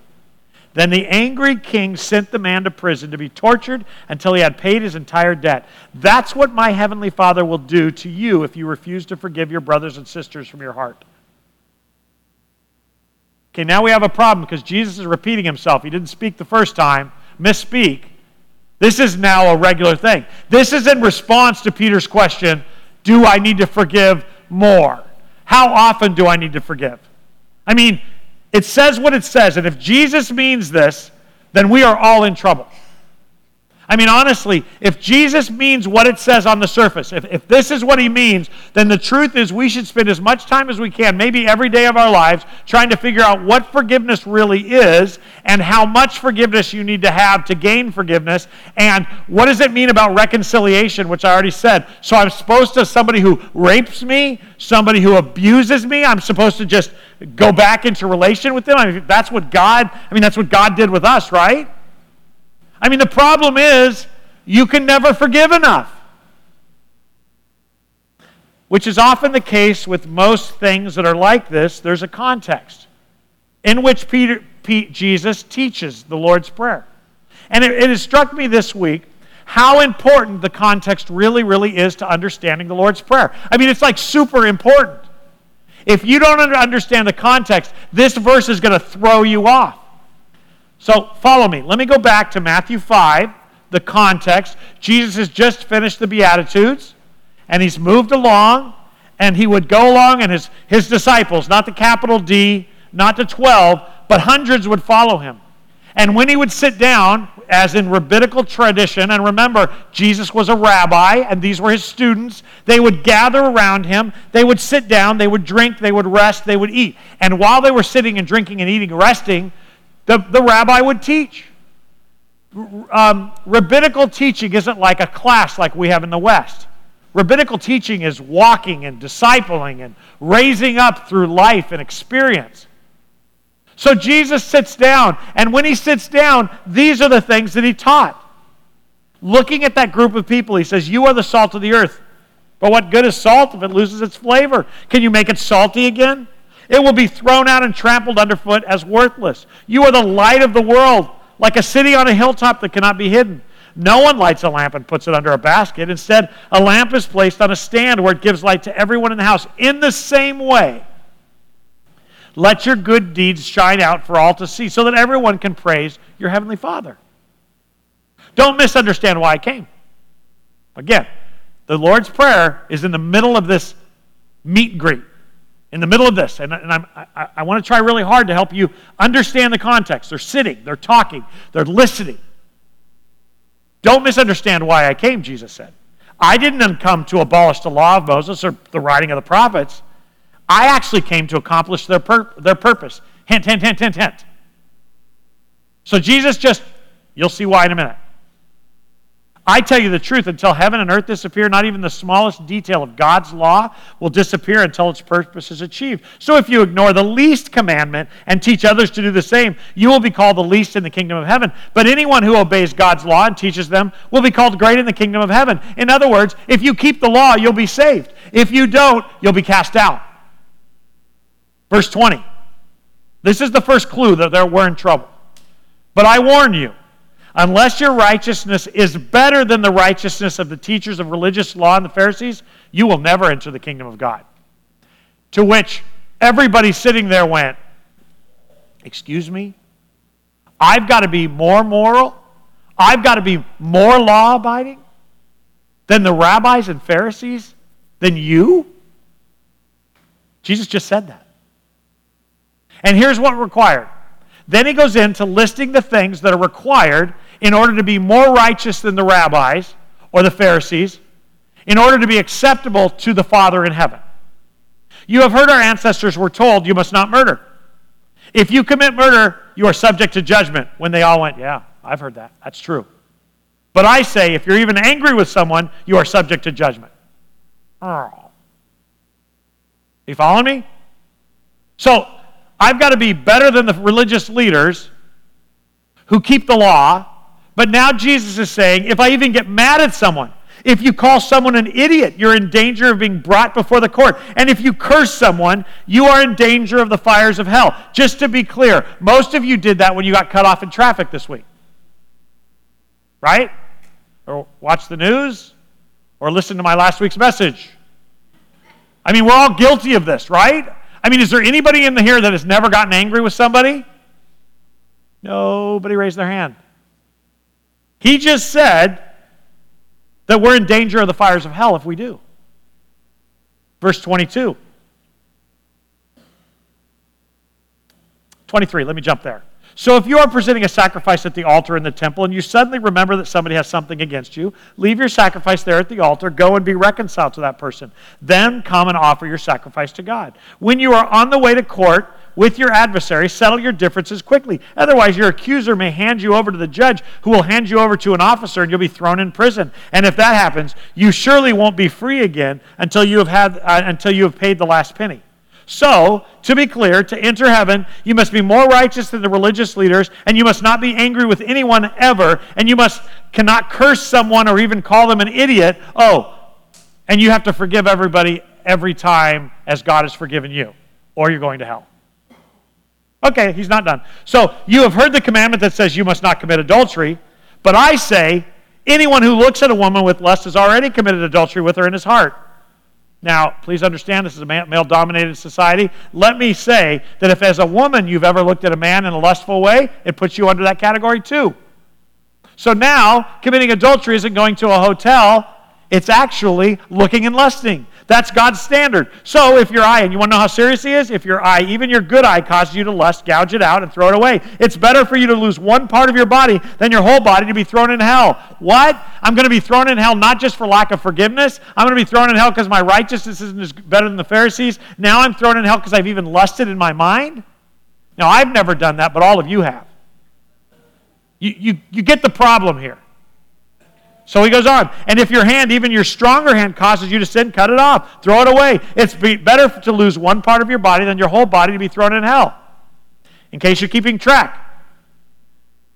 Then the angry king sent the man to prison to be tortured until he had paid his entire debt. That's what my heavenly Father will do to you if you refuse to forgive your brothers and sisters from your heart. Okay, now we have a problem because Jesus is repeating himself. He didn't speak the first time, misspeak. This is now a regular thing. This is in response to Peter's question Do I need to forgive more? How often do I need to forgive? I mean, it says what it says, and if Jesus means this, then we are all in trouble. I mean, honestly, if Jesus means what it says on the surface, if, if this is what he means, then the truth is we should spend as much time as we can, maybe every day of our lives, trying to figure out what forgiveness really is and how much forgiveness you need to have to gain forgiveness. And what does it mean about reconciliation, which I already said. So I'm supposed to, somebody who rapes me, somebody who abuses me, I'm supposed to just go back into relation with them. I mean, that's what God, I mean, that's what God did with us, right? I mean, the problem is you can never forgive enough. Which is often the case with most things that are like this. There's a context in which Peter, Pete, Jesus teaches the Lord's Prayer. And it, it has struck me this week how important the context really, really is to understanding the Lord's Prayer. I mean, it's like super important. If you don't understand the context, this verse is going to throw you off. So follow me. Let me go back to Matthew 5, the context. Jesus has just finished the Beatitudes, and he's moved along, and he would go along, and his, his disciples, not the capital D, not the 12, but hundreds would follow him. And when he would sit down, as in rabbinical tradition, and remember, Jesus was a rabbi, and these were his students, they would gather around him, they would sit down, they would drink, they would rest, they would eat. And while they were sitting and drinking and eating, resting, the, the rabbi would teach. Um, rabbinical teaching isn't like a class like we have in the West. Rabbinical teaching is walking and discipling and raising up through life and experience. So Jesus sits down, and when he sits down, these are the things that he taught. Looking at that group of people, he says, You are the salt of the earth. But what good is salt if it loses its flavor? Can you make it salty again? It will be thrown out and trampled underfoot as worthless. You are the light of the world, like a city on a hilltop that cannot be hidden. No one lights a lamp and puts it under a basket. Instead, a lamp is placed on a stand where it gives light to everyone in the house. In the same way, let your good deeds shine out for all to see, so that everyone can praise your heavenly Father. Don't misunderstand why I came. Again, the Lord's Prayer is in the middle of this meet and greet in the middle of this, and, and i I want to try really hard to help you understand the context. They're sitting, they're talking, they're listening. Don't misunderstand why I came, Jesus said. I didn't come to abolish the law of Moses or the writing of the prophets. I actually came to accomplish their, pur- their purpose. Hint, hint, hint, hint, hint. So Jesus just, you'll see why in a minute. I tell you the truth, until heaven and earth disappear, not even the smallest detail of God's law will disappear until its purpose is achieved. So if you ignore the least commandment and teach others to do the same, you will be called the least in the kingdom of heaven. But anyone who obeys God's law and teaches them will be called great in the kingdom of heaven. In other words, if you keep the law, you'll be saved. If you don't, you'll be cast out. Verse 20. This is the first clue that we're in trouble. But I warn you, Unless your righteousness is better than the righteousness of the teachers of religious law and the Pharisees, you will never enter the kingdom of God. To which everybody sitting there went, Excuse me? I've got to be more moral? I've got to be more law abiding than the rabbis and Pharisees? Than you? Jesus just said that. And here's what required then he goes into listing the things that are required in order to be more righteous than the rabbis or the Pharisees, in order to be acceptable to the Father in heaven. You have heard our ancestors were told you must not murder. If you commit murder, you are subject to judgment. When they all went, Yeah, I've heard that. That's true. But I say, if you're even angry with someone, you are subject to judgment. Oh. You following me? So, I've got to be better than the religious leaders who keep the law. But now Jesus is saying, if I even get mad at someone, If you call someone an idiot, you're in danger of being brought before the court. And if you curse someone, you are in danger of the fires of hell. Just to be clear, most of you did that when you got cut off in traffic this week. Right? Or watch the news? Or listen to my last week's message. I mean, we're all guilty of this, right? I mean, is there anybody in the here that has never gotten angry with somebody? Nobody raised their hand. He just said that we're in danger of the fires of hell if we do. Verse 22. 23, let me jump there. So if you are presenting a sacrifice at the altar in the temple and you suddenly remember that somebody has something against you, leave your sacrifice there at the altar, go and be reconciled to that person. Then come and offer your sacrifice to God. When you are on the way to court, with your adversary, settle your differences quickly. Otherwise, your accuser may hand you over to the judge, who will hand you over to an officer, and you'll be thrown in prison. And if that happens, you surely won't be free again until you have had uh, until you have paid the last penny. So, to be clear, to enter heaven, you must be more righteous than the religious leaders, and you must not be angry with anyone ever, and you must cannot curse someone or even call them an idiot. Oh, and you have to forgive everybody every time as God has forgiven you, or you're going to hell. Okay, he's not done. So, you have heard the commandment that says you must not commit adultery, but I say anyone who looks at a woman with lust has already committed adultery with her in his heart. Now, please understand this is a male dominated society. Let me say that if, as a woman, you've ever looked at a man in a lustful way, it puts you under that category too. So now, committing adultery isn't going to a hotel, it's actually looking and lusting. That's God's standard. So if your eye, and you want to know how serious he is? If your eye, even your good eye, causes you to lust, gouge it out and throw it away. It's better for you to lose one part of your body than your whole body to be thrown in hell. What? I'm going to be thrown in hell not just for lack of forgiveness. I'm going to be thrown in hell because my righteousness isn't as better than the Pharisees. Now I'm thrown in hell because I've even lusted in my mind. Now, I've never done that, but all of you have. You, you, you get the problem here. So he goes on. And if your hand, even your stronger hand, causes you to sin, cut it off. Throw it away. It's better to lose one part of your body than your whole body to be thrown in hell. In case you're keeping track.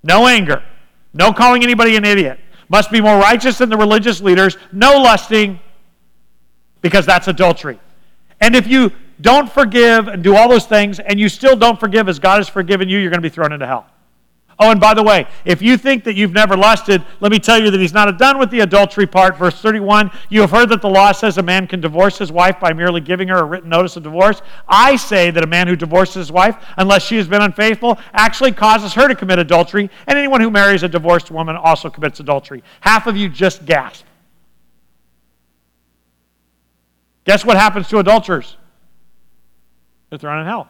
No anger. No calling anybody an idiot. Must be more righteous than the religious leaders. No lusting, because that's adultery. And if you don't forgive and do all those things, and you still don't forgive as God has forgiven you, you're going to be thrown into hell. Oh, and by the way, if you think that you've never lusted, let me tell you that he's not done with the adultery part. Verse 31 You have heard that the law says a man can divorce his wife by merely giving her a written notice of divorce. I say that a man who divorces his wife, unless she has been unfaithful, actually causes her to commit adultery, and anyone who marries a divorced woman also commits adultery. Half of you just gasp. Guess what happens to adulterers? They're thrown in hell.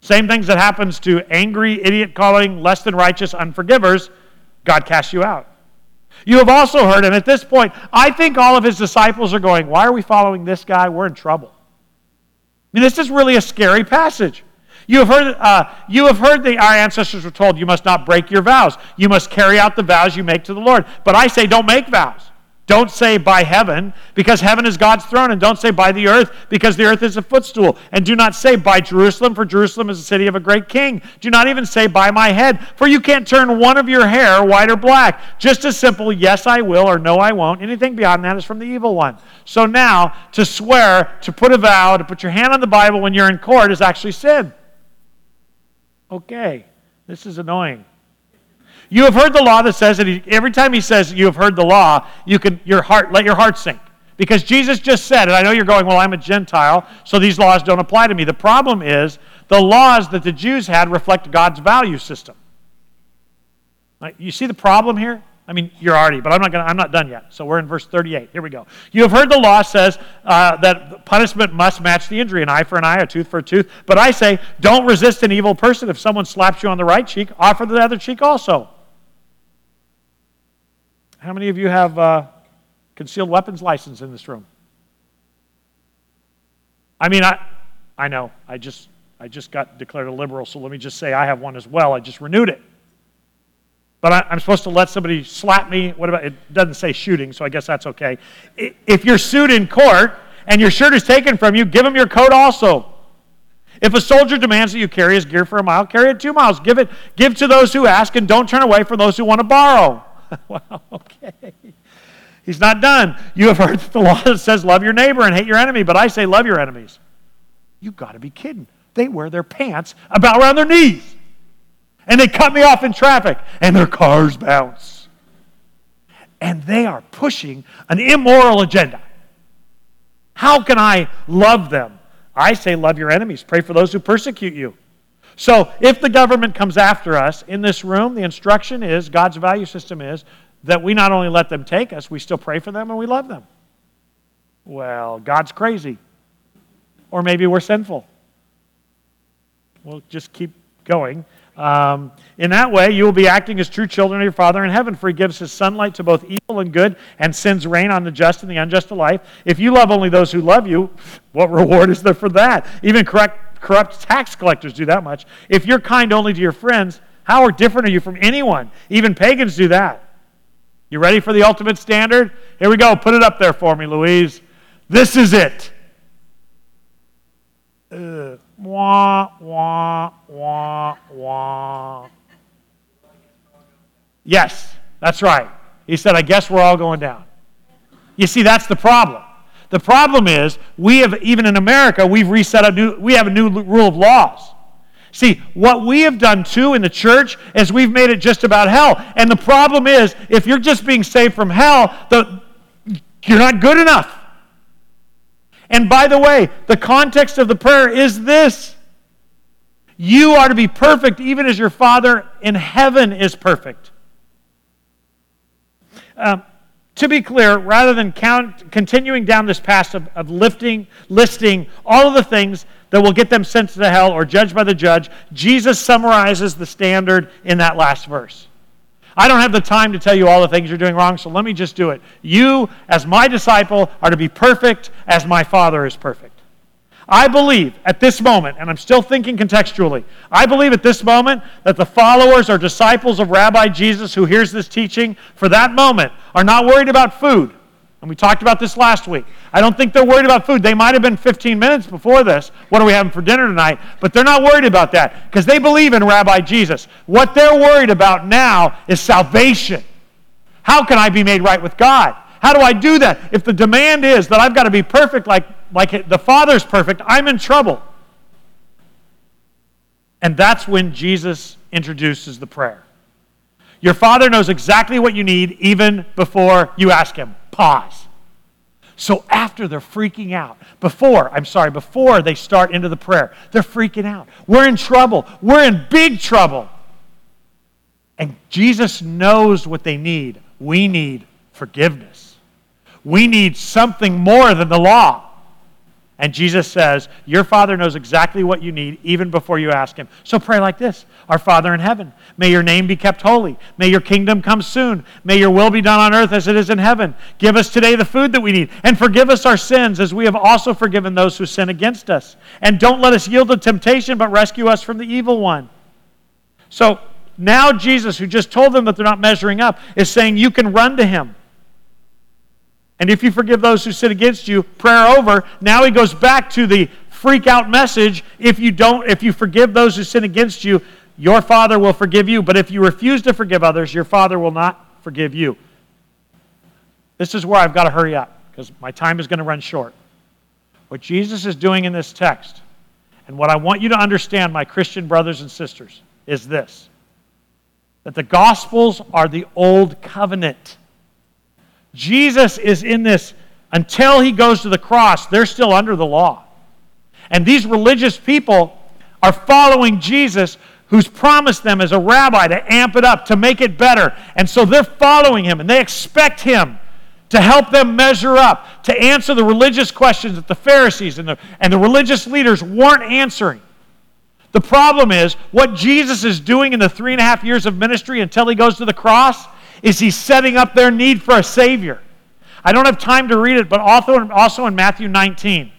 Same things that happens to angry, idiot calling, less than righteous unforgivers, God casts you out. You have also heard, and at this point, I think all of his disciples are going, Why are we following this guy? We're in trouble. I mean, this is really a scary passage. You have heard, uh, you have heard that our ancestors were told, You must not break your vows. You must carry out the vows you make to the Lord. But I say, Don't make vows. Don't say by heaven, because heaven is God's throne. And don't say by the earth, because the earth is a footstool. And do not say by Jerusalem, for Jerusalem is the city of a great king. Do not even say by my head, for you can't turn one of your hair white or black. Just a simple yes, I will, or no, I won't. Anything beyond that is from the evil one. So now, to swear, to put a vow, to put your hand on the Bible when you're in court is actually sin. Okay, this is annoying. You have heard the law that says that he, every time he says you have heard the law, you can your heart let your heart sink. Because Jesus just said, and I know you're going, well, I'm a Gentile, so these laws don't apply to me. The problem is the laws that the Jews had reflect God's value system. You see the problem here? I mean, you're already, but I'm not, gonna, I'm not done yet. So we're in verse 38. Here we go. You have heard the law says uh, that punishment must match the injury, an eye for an eye, a tooth for a tooth. But I say, don't resist an evil person. If someone slaps you on the right cheek, offer the other cheek also. How many of you have uh, concealed weapons license in this room? I mean, I, I know. I just, I just got declared a liberal, so let me just say I have one as well. I just renewed it. But I, am supposed to let somebody slap me. What about it? Doesn't say shooting, so I guess that's okay. If you're sued in court and your shirt is taken from you, give them your coat also. If a soldier demands that you carry his gear for a mile, carry it two miles. Give it, give to those who ask, and don't turn away from those who want to borrow. <laughs> wow, okay. He's not done. You have heard the law that <laughs> says, love your neighbor and hate your enemy, but I say, love your enemies. You got to be kidding. They wear their pants about around their knees. And they cut me off in traffic, and their cars bounce. And they are pushing an immoral agenda. How can I love them? I say, love your enemies. Pray for those who persecute you. So, if the government comes after us in this room, the instruction is God's value system is that we not only let them take us, we still pray for them and we love them. Well, God's crazy. Or maybe we're sinful. We'll just keep going. Um, in that way, you will be acting as true children of your Father in heaven, for he gives his sunlight to both evil and good, and sends rain on the just and the unjust alike. If you love only those who love you, what reward is there for that? Even correct, corrupt tax collectors do that much. If you're kind only to your friends, how different are you from anyone? Even pagans do that. You ready for the ultimate standard? Here we go. Put it up there for me, Louise. This is it. Uh, wah, wah, wah, wah. Yes, that's right. He said, I guess we're all going down. You see, that's the problem. The problem is, we have, even in America, we've reset a new, we have a new rule of laws. See, what we have done too in the church is we've made it just about hell. And the problem is, if you're just being saved from hell, the, you're not good enough. And by the way, the context of the prayer is this You are to be perfect, even as your Father in heaven is perfect. Um, to be clear, rather than count, continuing down this path of, of lifting, listing all of the things that will get them sent to hell or judged by the judge, Jesus summarizes the standard in that last verse. I don't have the time to tell you all the things you're doing wrong, so let me just do it. You, as my disciple, are to be perfect as my Father is perfect. I believe at this moment, and I'm still thinking contextually, I believe at this moment that the followers or disciples of Rabbi Jesus who hears this teaching for that moment are not worried about food. And we talked about this last week. I don't think they're worried about food. They might have been 15 minutes before this. What are we having for dinner tonight? But they're not worried about that because they believe in Rabbi Jesus. What they're worried about now is salvation. How can I be made right with God? How do I do that? If the demand is that I've got to be perfect like, like the Father's perfect, I'm in trouble. And that's when Jesus introduces the prayer. Your Father knows exactly what you need even before you ask Him. Pause. So after they're freaking out, before, I'm sorry, before they start into the prayer, they're freaking out. We're in trouble. We're in big trouble. And Jesus knows what they need. We need forgiveness. We need something more than the law. And Jesus says, Your Father knows exactly what you need even before you ask Him. So pray like this Our Father in heaven, may your name be kept holy. May your kingdom come soon. May your will be done on earth as it is in heaven. Give us today the food that we need. And forgive us our sins as we have also forgiven those who sin against us. And don't let us yield to temptation, but rescue us from the evil one. So now Jesus, who just told them that they're not measuring up, is saying, You can run to Him. And if you forgive those who sin against you, prayer over. Now he goes back to the freak out message. If you don't, if you forgive those who sin against you, your father will forgive you. But if you refuse to forgive others, your father will not forgive you. This is where I've got to hurry up because my time is going to run short. What Jesus is doing in this text, and what I want you to understand, my Christian brothers and sisters, is this that the Gospels are the old covenant. Jesus is in this until he goes to the cross, they're still under the law. And these religious people are following Jesus, who's promised them as a rabbi to amp it up, to make it better. And so they're following him and they expect him to help them measure up, to answer the religious questions that the Pharisees and the, and the religious leaders weren't answering. The problem is, what Jesus is doing in the three and a half years of ministry until he goes to the cross is he setting up their need for a Savior. I don't have time to read it, but also, in Matthew 19.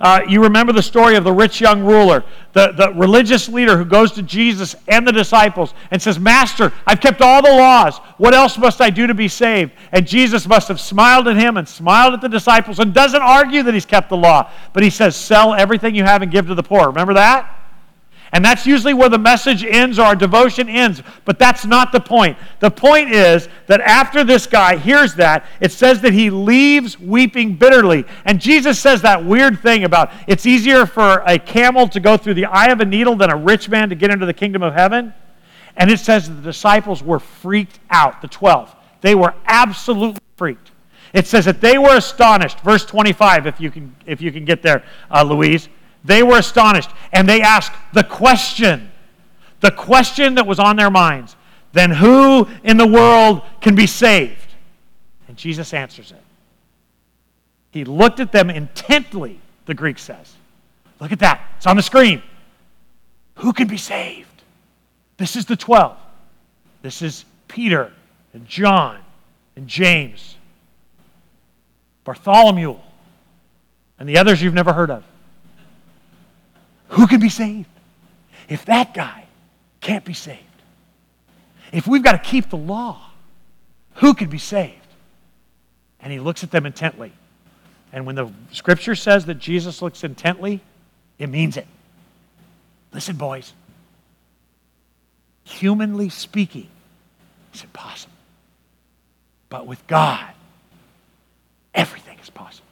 Uh, you remember the story of the rich young ruler, the, the religious leader who goes to Jesus and the disciples and says, Master, I've kept all the laws. What else must I do to be saved? And Jesus must have smiled at him and smiled at the disciples and doesn't argue that he's kept the law, but he says, Sell everything you have and give to the poor. Remember that? And that's usually where the message ends or our devotion ends. But that's not the point. The point is that after this guy hears that, it says that he leaves weeping bitterly. And Jesus says that weird thing about it's easier for a camel to go through the eye of a needle than a rich man to get into the kingdom of heaven. And it says that the disciples were freaked out, the 12. They were absolutely freaked. It says that they were astonished. Verse 25, if you can, if you can get there, uh, Louise. They were astonished and they asked the question, the question that was on their minds then who in the world can be saved? And Jesus answers it. He looked at them intently, the Greek says. Look at that, it's on the screen. Who can be saved? This is the 12. This is Peter and John and James, Bartholomew, and the others you've never heard of. Who can be saved? If that guy can't be saved, if we've got to keep the law, who can be saved? And he looks at them intently. And when the scripture says that Jesus looks intently, it means it. Listen, boys. Humanly speaking, it's impossible. But with God, everything is possible.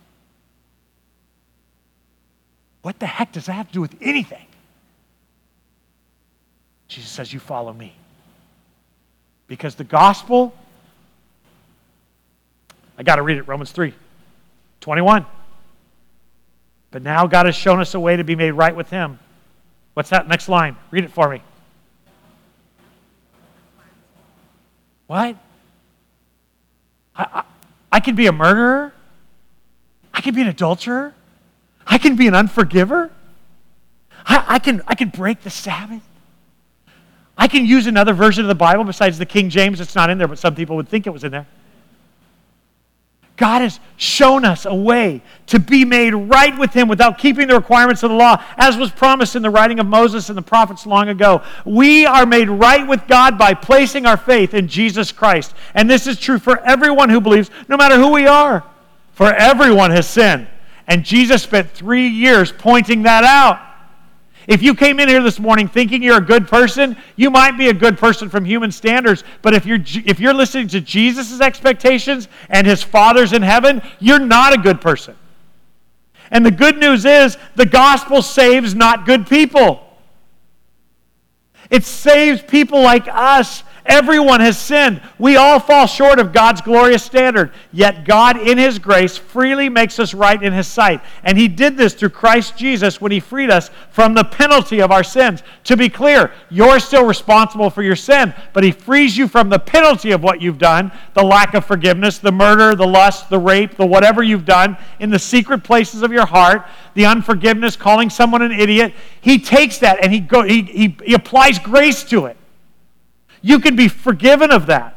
What the heck does that have to do with anything? Jesus says, You follow me. Because the gospel, I got to read it, Romans 3 21. But now God has shown us a way to be made right with Him. What's that next line? Read it for me. What? I, I, I can be a murderer? I can be an adulterer? I can be an unforgiver. I, I, can, I can break the Sabbath. I can use another version of the Bible besides the King James. It's not in there, but some people would think it was in there. God has shown us a way to be made right with Him without keeping the requirements of the law, as was promised in the writing of Moses and the prophets long ago. We are made right with God by placing our faith in Jesus Christ. And this is true for everyone who believes, no matter who we are. For everyone has sinned and Jesus spent three years pointing that out. If you came in here this morning thinking you're a good person, you might be a good person from human standards. But if you're, if you're listening to Jesus' expectations and his Father's in heaven, you're not a good person. And the good news is the gospel saves not good people, it saves people like us Everyone has sinned. We all fall short of God's glorious standard. Yet God, in His grace, freely makes us right in His sight. And He did this through Christ Jesus when He freed us from the penalty of our sins. To be clear, you're still responsible for your sin, but He frees you from the penalty of what you've done the lack of forgiveness, the murder, the lust, the rape, the whatever you've done in the secret places of your heart, the unforgiveness, calling someone an idiot. He takes that and He, go, he, he, he applies grace to it. You can be forgiven of that.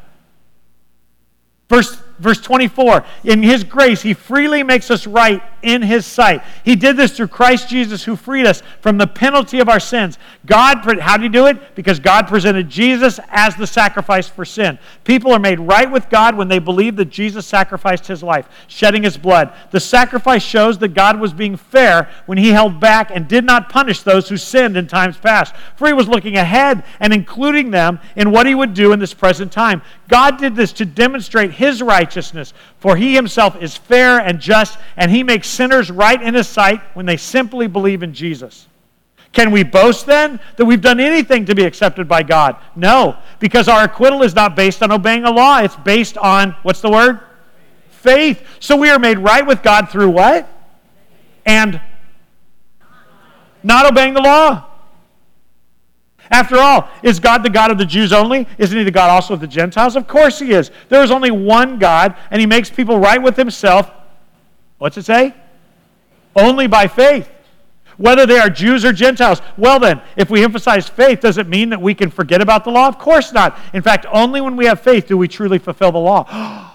Verse Verse 24, in his grace, he freely makes us right in his sight. He did this through Christ Jesus, who freed us from the penalty of our sins. God, how did he do it? Because God presented Jesus as the sacrifice for sin. People are made right with God when they believe that Jesus sacrificed his life, shedding his blood. The sacrifice shows that God was being fair when he held back and did not punish those who sinned in times past, for he was looking ahead and including them in what he would do in this present time. God did this to demonstrate his righteousness, for he himself is fair and just, and he makes sinners right in his sight when they simply believe in Jesus. Can we boast then that we've done anything to be accepted by God? No, because our acquittal is not based on obeying a law. It's based on, what's the word? Faith. So we are made right with God through what? And not obeying the law. After all, is God the God of the Jews only? Isn't he the God also of the Gentiles? Of course he is. There is only one God, and he makes people right with himself. What's it say? Only by faith. Whether they are Jews or Gentiles. Well, then, if we emphasize faith, does it mean that we can forget about the law? Of course not. In fact, only when we have faith do we truly fulfill the law.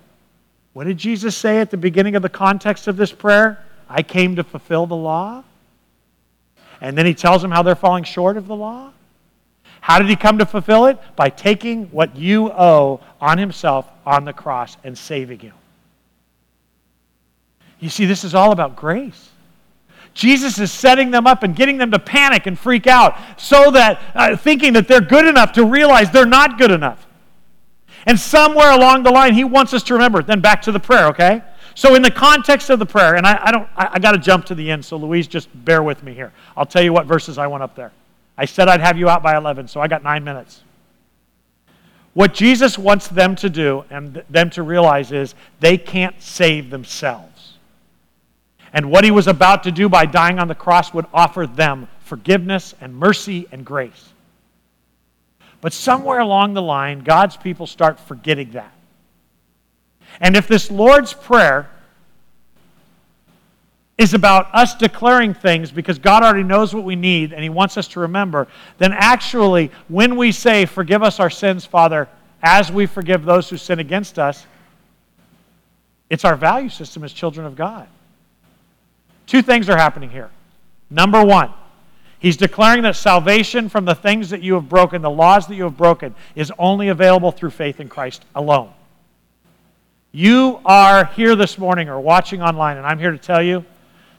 <gasps> what did Jesus say at the beginning of the context of this prayer? I came to fulfill the law. And then he tells them how they're falling short of the law. How did he come to fulfill it? By taking what you owe on himself on the cross and saving you. You see, this is all about grace. Jesus is setting them up and getting them to panic and freak out so that, uh, thinking that they're good enough to realize they're not good enough. And somewhere along the line, he wants us to remember. Then back to the prayer, okay? So, in the context of the prayer, and I, I don't, I, I got to jump to the end, so Louise, just bear with me here. I'll tell you what verses I went up there. I said I'd have you out by 11, so I got nine minutes. What Jesus wants them to do and them to realize is they can't save themselves. And what he was about to do by dying on the cross would offer them forgiveness and mercy and grace. But somewhere along the line, God's people start forgetting that. And if this Lord's Prayer is about us declaring things because God already knows what we need and He wants us to remember, then actually, when we say, Forgive us our sins, Father, as we forgive those who sin against us, it's our value system as children of God. Two things are happening here. Number one, He's declaring that salvation from the things that you have broken, the laws that you have broken, is only available through faith in Christ alone. You are here this morning or watching online, and I'm here to tell you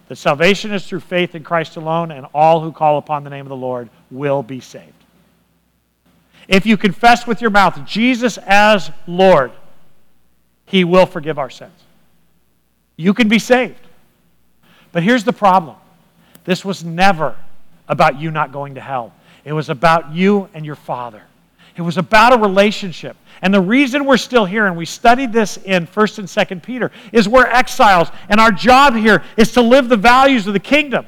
that salvation is through faith in Christ alone, and all who call upon the name of the Lord will be saved. If you confess with your mouth Jesus as Lord, He will forgive our sins. You can be saved. But here's the problem this was never about you not going to hell, it was about you and your Father. It was about a relationship. And the reason we're still here, and we studied this in 1st and 2nd Peter, is we're exiles, and our job here is to live the values of the kingdom.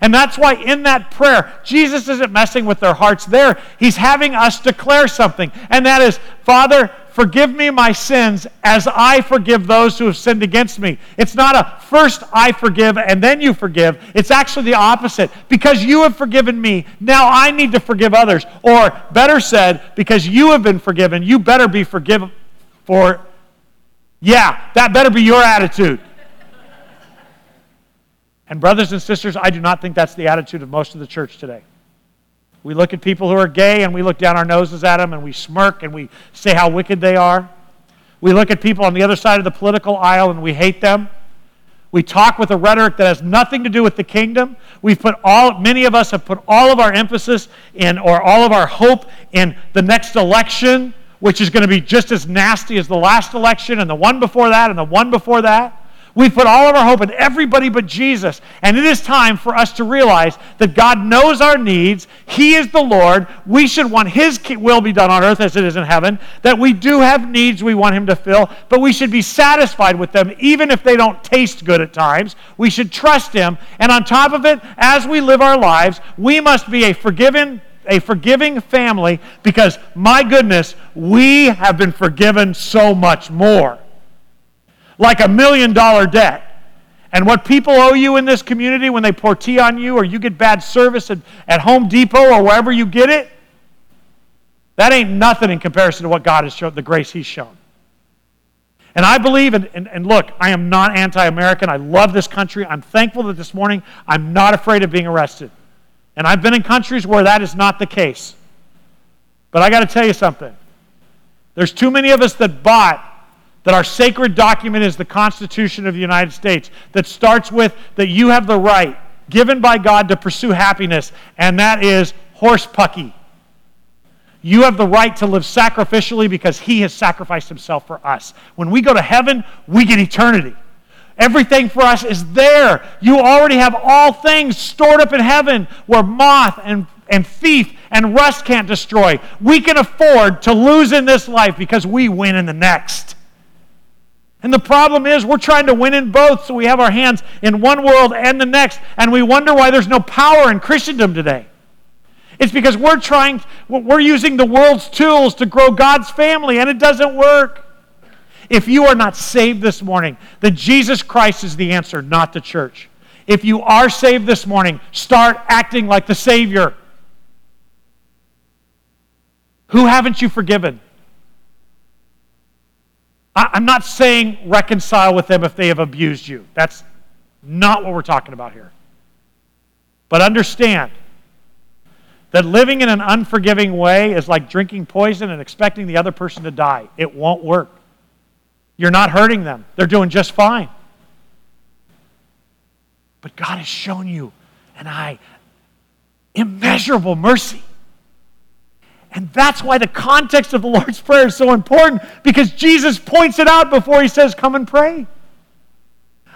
And that's why in that prayer, Jesus isn't messing with their hearts there. He's having us declare something. And that is, Father, forgive me my sins as I forgive those who have sinned against me. It's not a first I forgive and then you forgive. It's actually the opposite. Because you have forgiven me, now I need to forgive others. Or better said, because you have been forgiven, you better be forgiven for. Yeah, that better be your attitude. And, brothers and sisters, I do not think that's the attitude of most of the church today. We look at people who are gay and we look down our noses at them and we smirk and we say how wicked they are. We look at people on the other side of the political aisle and we hate them. We talk with a rhetoric that has nothing to do with the kingdom. We've put all, many of us have put all of our emphasis in, or all of our hope in the next election, which is going to be just as nasty as the last election and the one before that and the one before that. We put all of our hope in everybody but Jesus. And it is time for us to realize that God knows our needs. He is the Lord. We should want His will be done on earth as it is in heaven. That we do have needs we want Him to fill, but we should be satisfied with them even if they don't taste good at times. We should trust Him. And on top of it, as we live our lives, we must be a forgiven a forgiving family because my goodness, we have been forgiven so much more like a million dollar debt. And what people owe you in this community when they pour tea on you or you get bad service at, at Home Depot or wherever you get it, that ain't nothing in comparison to what God has shown, the grace He's shown. And I believe, and, and, and look, I am not anti American. I love this country. I'm thankful that this morning I'm not afraid of being arrested. And I've been in countries where that is not the case. But I got to tell you something. There's too many of us that bought that our sacred document is the Constitution of the United States, that starts with that you have the right given by God to pursue happiness, and that is horse pucky. You have the right to live sacrificially because He has sacrificed Himself for us. When we go to heaven, we get eternity. Everything for us is there. You already have all things stored up in heaven where moth and, and thief and rust can't destroy. We can afford to lose in this life because we win in the next. And the problem is, we're trying to win in both, so we have our hands in one world and the next, and we wonder why there's no power in Christendom today. It's because we're trying, we're using the world's tools to grow God's family, and it doesn't work. If you are not saved this morning, then Jesus Christ is the answer, not the church. If you are saved this morning, start acting like the Savior. Who haven't you forgiven? I'm not saying reconcile with them if they have abused you. That's not what we're talking about here. But understand that living in an unforgiving way is like drinking poison and expecting the other person to die. It won't work. You're not hurting them, they're doing just fine. But God has shown you and I immeasurable mercy. And that's why the context of the Lord's Prayer is so important because Jesus points it out before he says, Come and pray.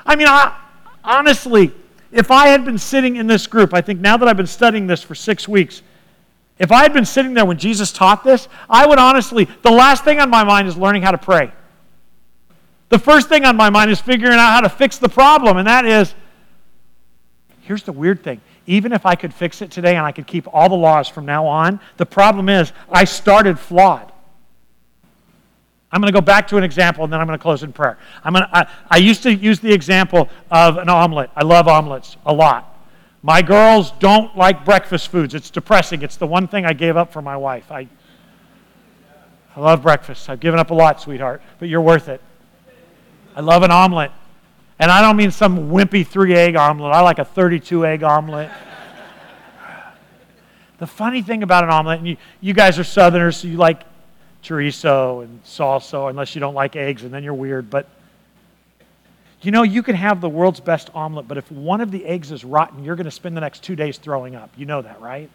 I mean, I, honestly, if I had been sitting in this group, I think now that I've been studying this for six weeks, if I had been sitting there when Jesus taught this, I would honestly, the last thing on my mind is learning how to pray. The first thing on my mind is figuring out how to fix the problem, and that is here's the weird thing even if I could fix it today and I could keep all the laws from now on, the problem is I started flawed. I'm going to go back to an example and then I'm going to close in prayer. I'm going to, I, I used to use the example of an omelet. I love omelets a lot. My girls don't like breakfast foods. It's depressing. It's the one thing I gave up for my wife. I, I love breakfast. I've given up a lot, sweetheart, but you're worth it. I love an omelet. And I don't mean some wimpy three egg omelet. I like a 32 egg omelet. the funny thing about an omelet, and you, you guys are Southerners, so you like chorizo and salsa, unless you don't like eggs, and then you're weird. But you know, you can have the world's best omelet, but if one of the eggs is rotten, you're going to spend the next two days throwing up. You know that, right?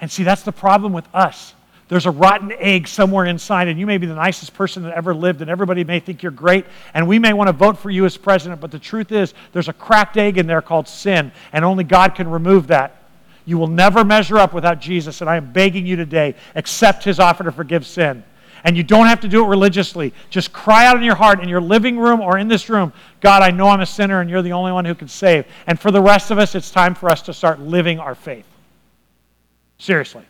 And see, that's the problem with us. There's a rotten egg somewhere inside, and you may be the nicest person that ever lived, and everybody may think you're great, and we may want to vote for you as president, but the truth is, there's a cracked egg in there called sin, and only God can remove that. You will never measure up without Jesus, and I am begging you today accept his offer to forgive sin. And you don't have to do it religiously. Just cry out in your heart in your living room or in this room God, I know I'm a sinner, and you're the only one who can save. And for the rest of us, it's time for us to start living our faith. Seriously.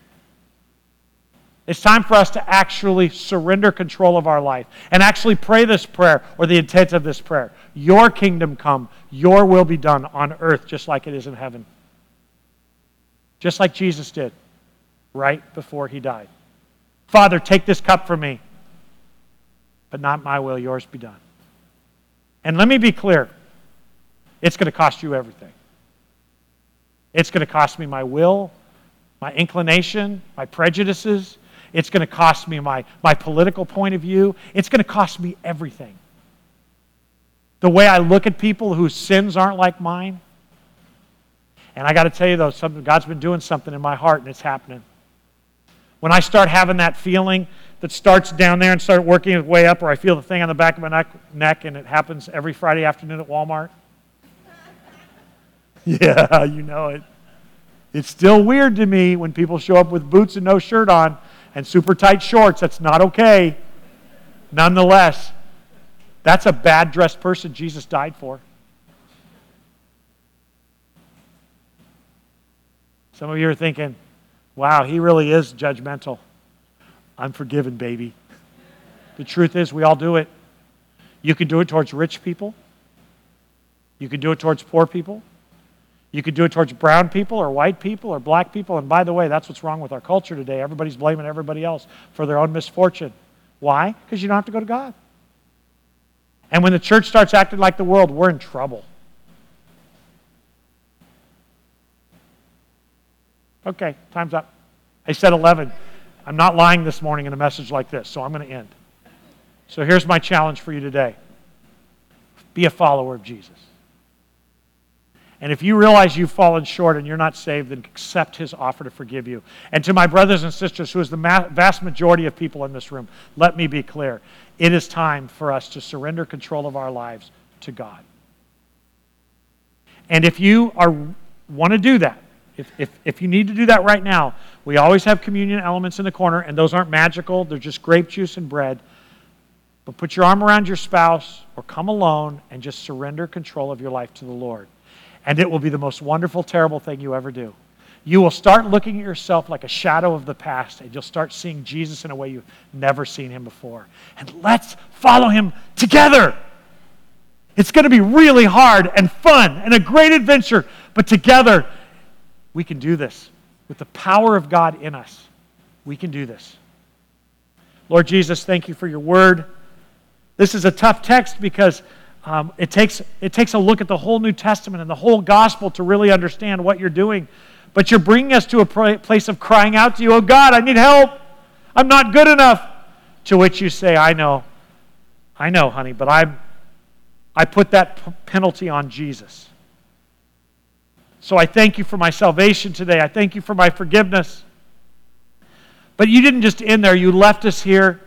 It's time for us to actually surrender control of our life and actually pray this prayer or the intent of this prayer. Your kingdom come, your will be done on earth just like it is in heaven. Just like Jesus did right before he died. Father, take this cup from me, but not my will, yours be done. And let me be clear it's going to cost you everything. It's going to cost me my will, my inclination, my prejudices. It's going to cost me my, my political point of view. It's going to cost me everything. The way I look at people whose sins aren't like mine. And I got to tell you, though, God's been doing something in my heart, and it's happening. When I start having that feeling that starts down there and start working its way up, or I feel the thing on the back of my neck, neck and it happens every Friday afternoon at Walmart. <laughs> yeah, you know it. It's still weird to me when people show up with boots and no shirt on and super tight shorts. That's not okay. Nonetheless, that's a bad dressed person Jesus died for. Some of you are thinking, wow, he really is judgmental. I'm forgiven, baby. The truth is, we all do it. You can do it towards rich people, you can do it towards poor people. You could do it towards brown people or white people or black people. And by the way, that's what's wrong with our culture today. Everybody's blaming everybody else for their own misfortune. Why? Because you don't have to go to God. And when the church starts acting like the world, we're in trouble. Okay, time's up. I said 11. I'm not lying this morning in a message like this, so I'm going to end. So here's my challenge for you today be a follower of Jesus. And if you realize you've fallen short and you're not saved, then accept his offer to forgive you. And to my brothers and sisters, who is the vast majority of people in this room, let me be clear. It is time for us to surrender control of our lives to God. And if you are, want to do that, if, if, if you need to do that right now, we always have communion elements in the corner, and those aren't magical, they're just grape juice and bread. But put your arm around your spouse or come alone and just surrender control of your life to the Lord and it will be the most wonderful, terrible thing you ever do. You will start looking at yourself like a shadow of the past, and you'll start seeing Jesus in a way you've never seen him before. And let's follow him together. It's going to be really hard and fun and a great adventure, but together we can do this. With the power of God in us, we can do this. Lord Jesus, thank you for your word. This is a tough text because um, it, takes, it takes a look at the whole New Testament and the whole gospel to really understand what you're doing. But you're bringing us to a place of crying out to you, Oh God, I need help. I'm not good enough. To which you say, I know. I know, honey, but I, I put that p- penalty on Jesus. So I thank you for my salvation today. I thank you for my forgiveness. But you didn't just end there, you left us here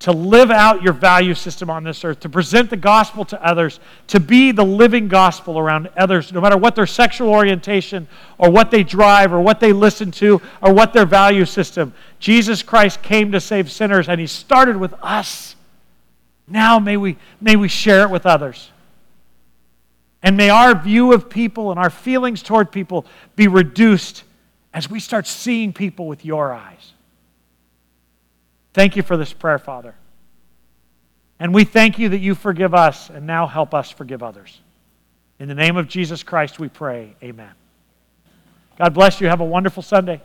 to live out your value system on this earth, to present the gospel to others, to be the living gospel around others, no matter what their sexual orientation or what they drive or what they listen to or what their value system. Jesus Christ came to save sinners, and He started with us. Now may we, may we share it with others. And may our view of people and our feelings toward people be reduced as we start seeing people with your eyes. Thank you for this prayer, Father. And we thank you that you forgive us and now help us forgive others. In the name of Jesus Christ, we pray. Amen. God bless you. Have a wonderful Sunday.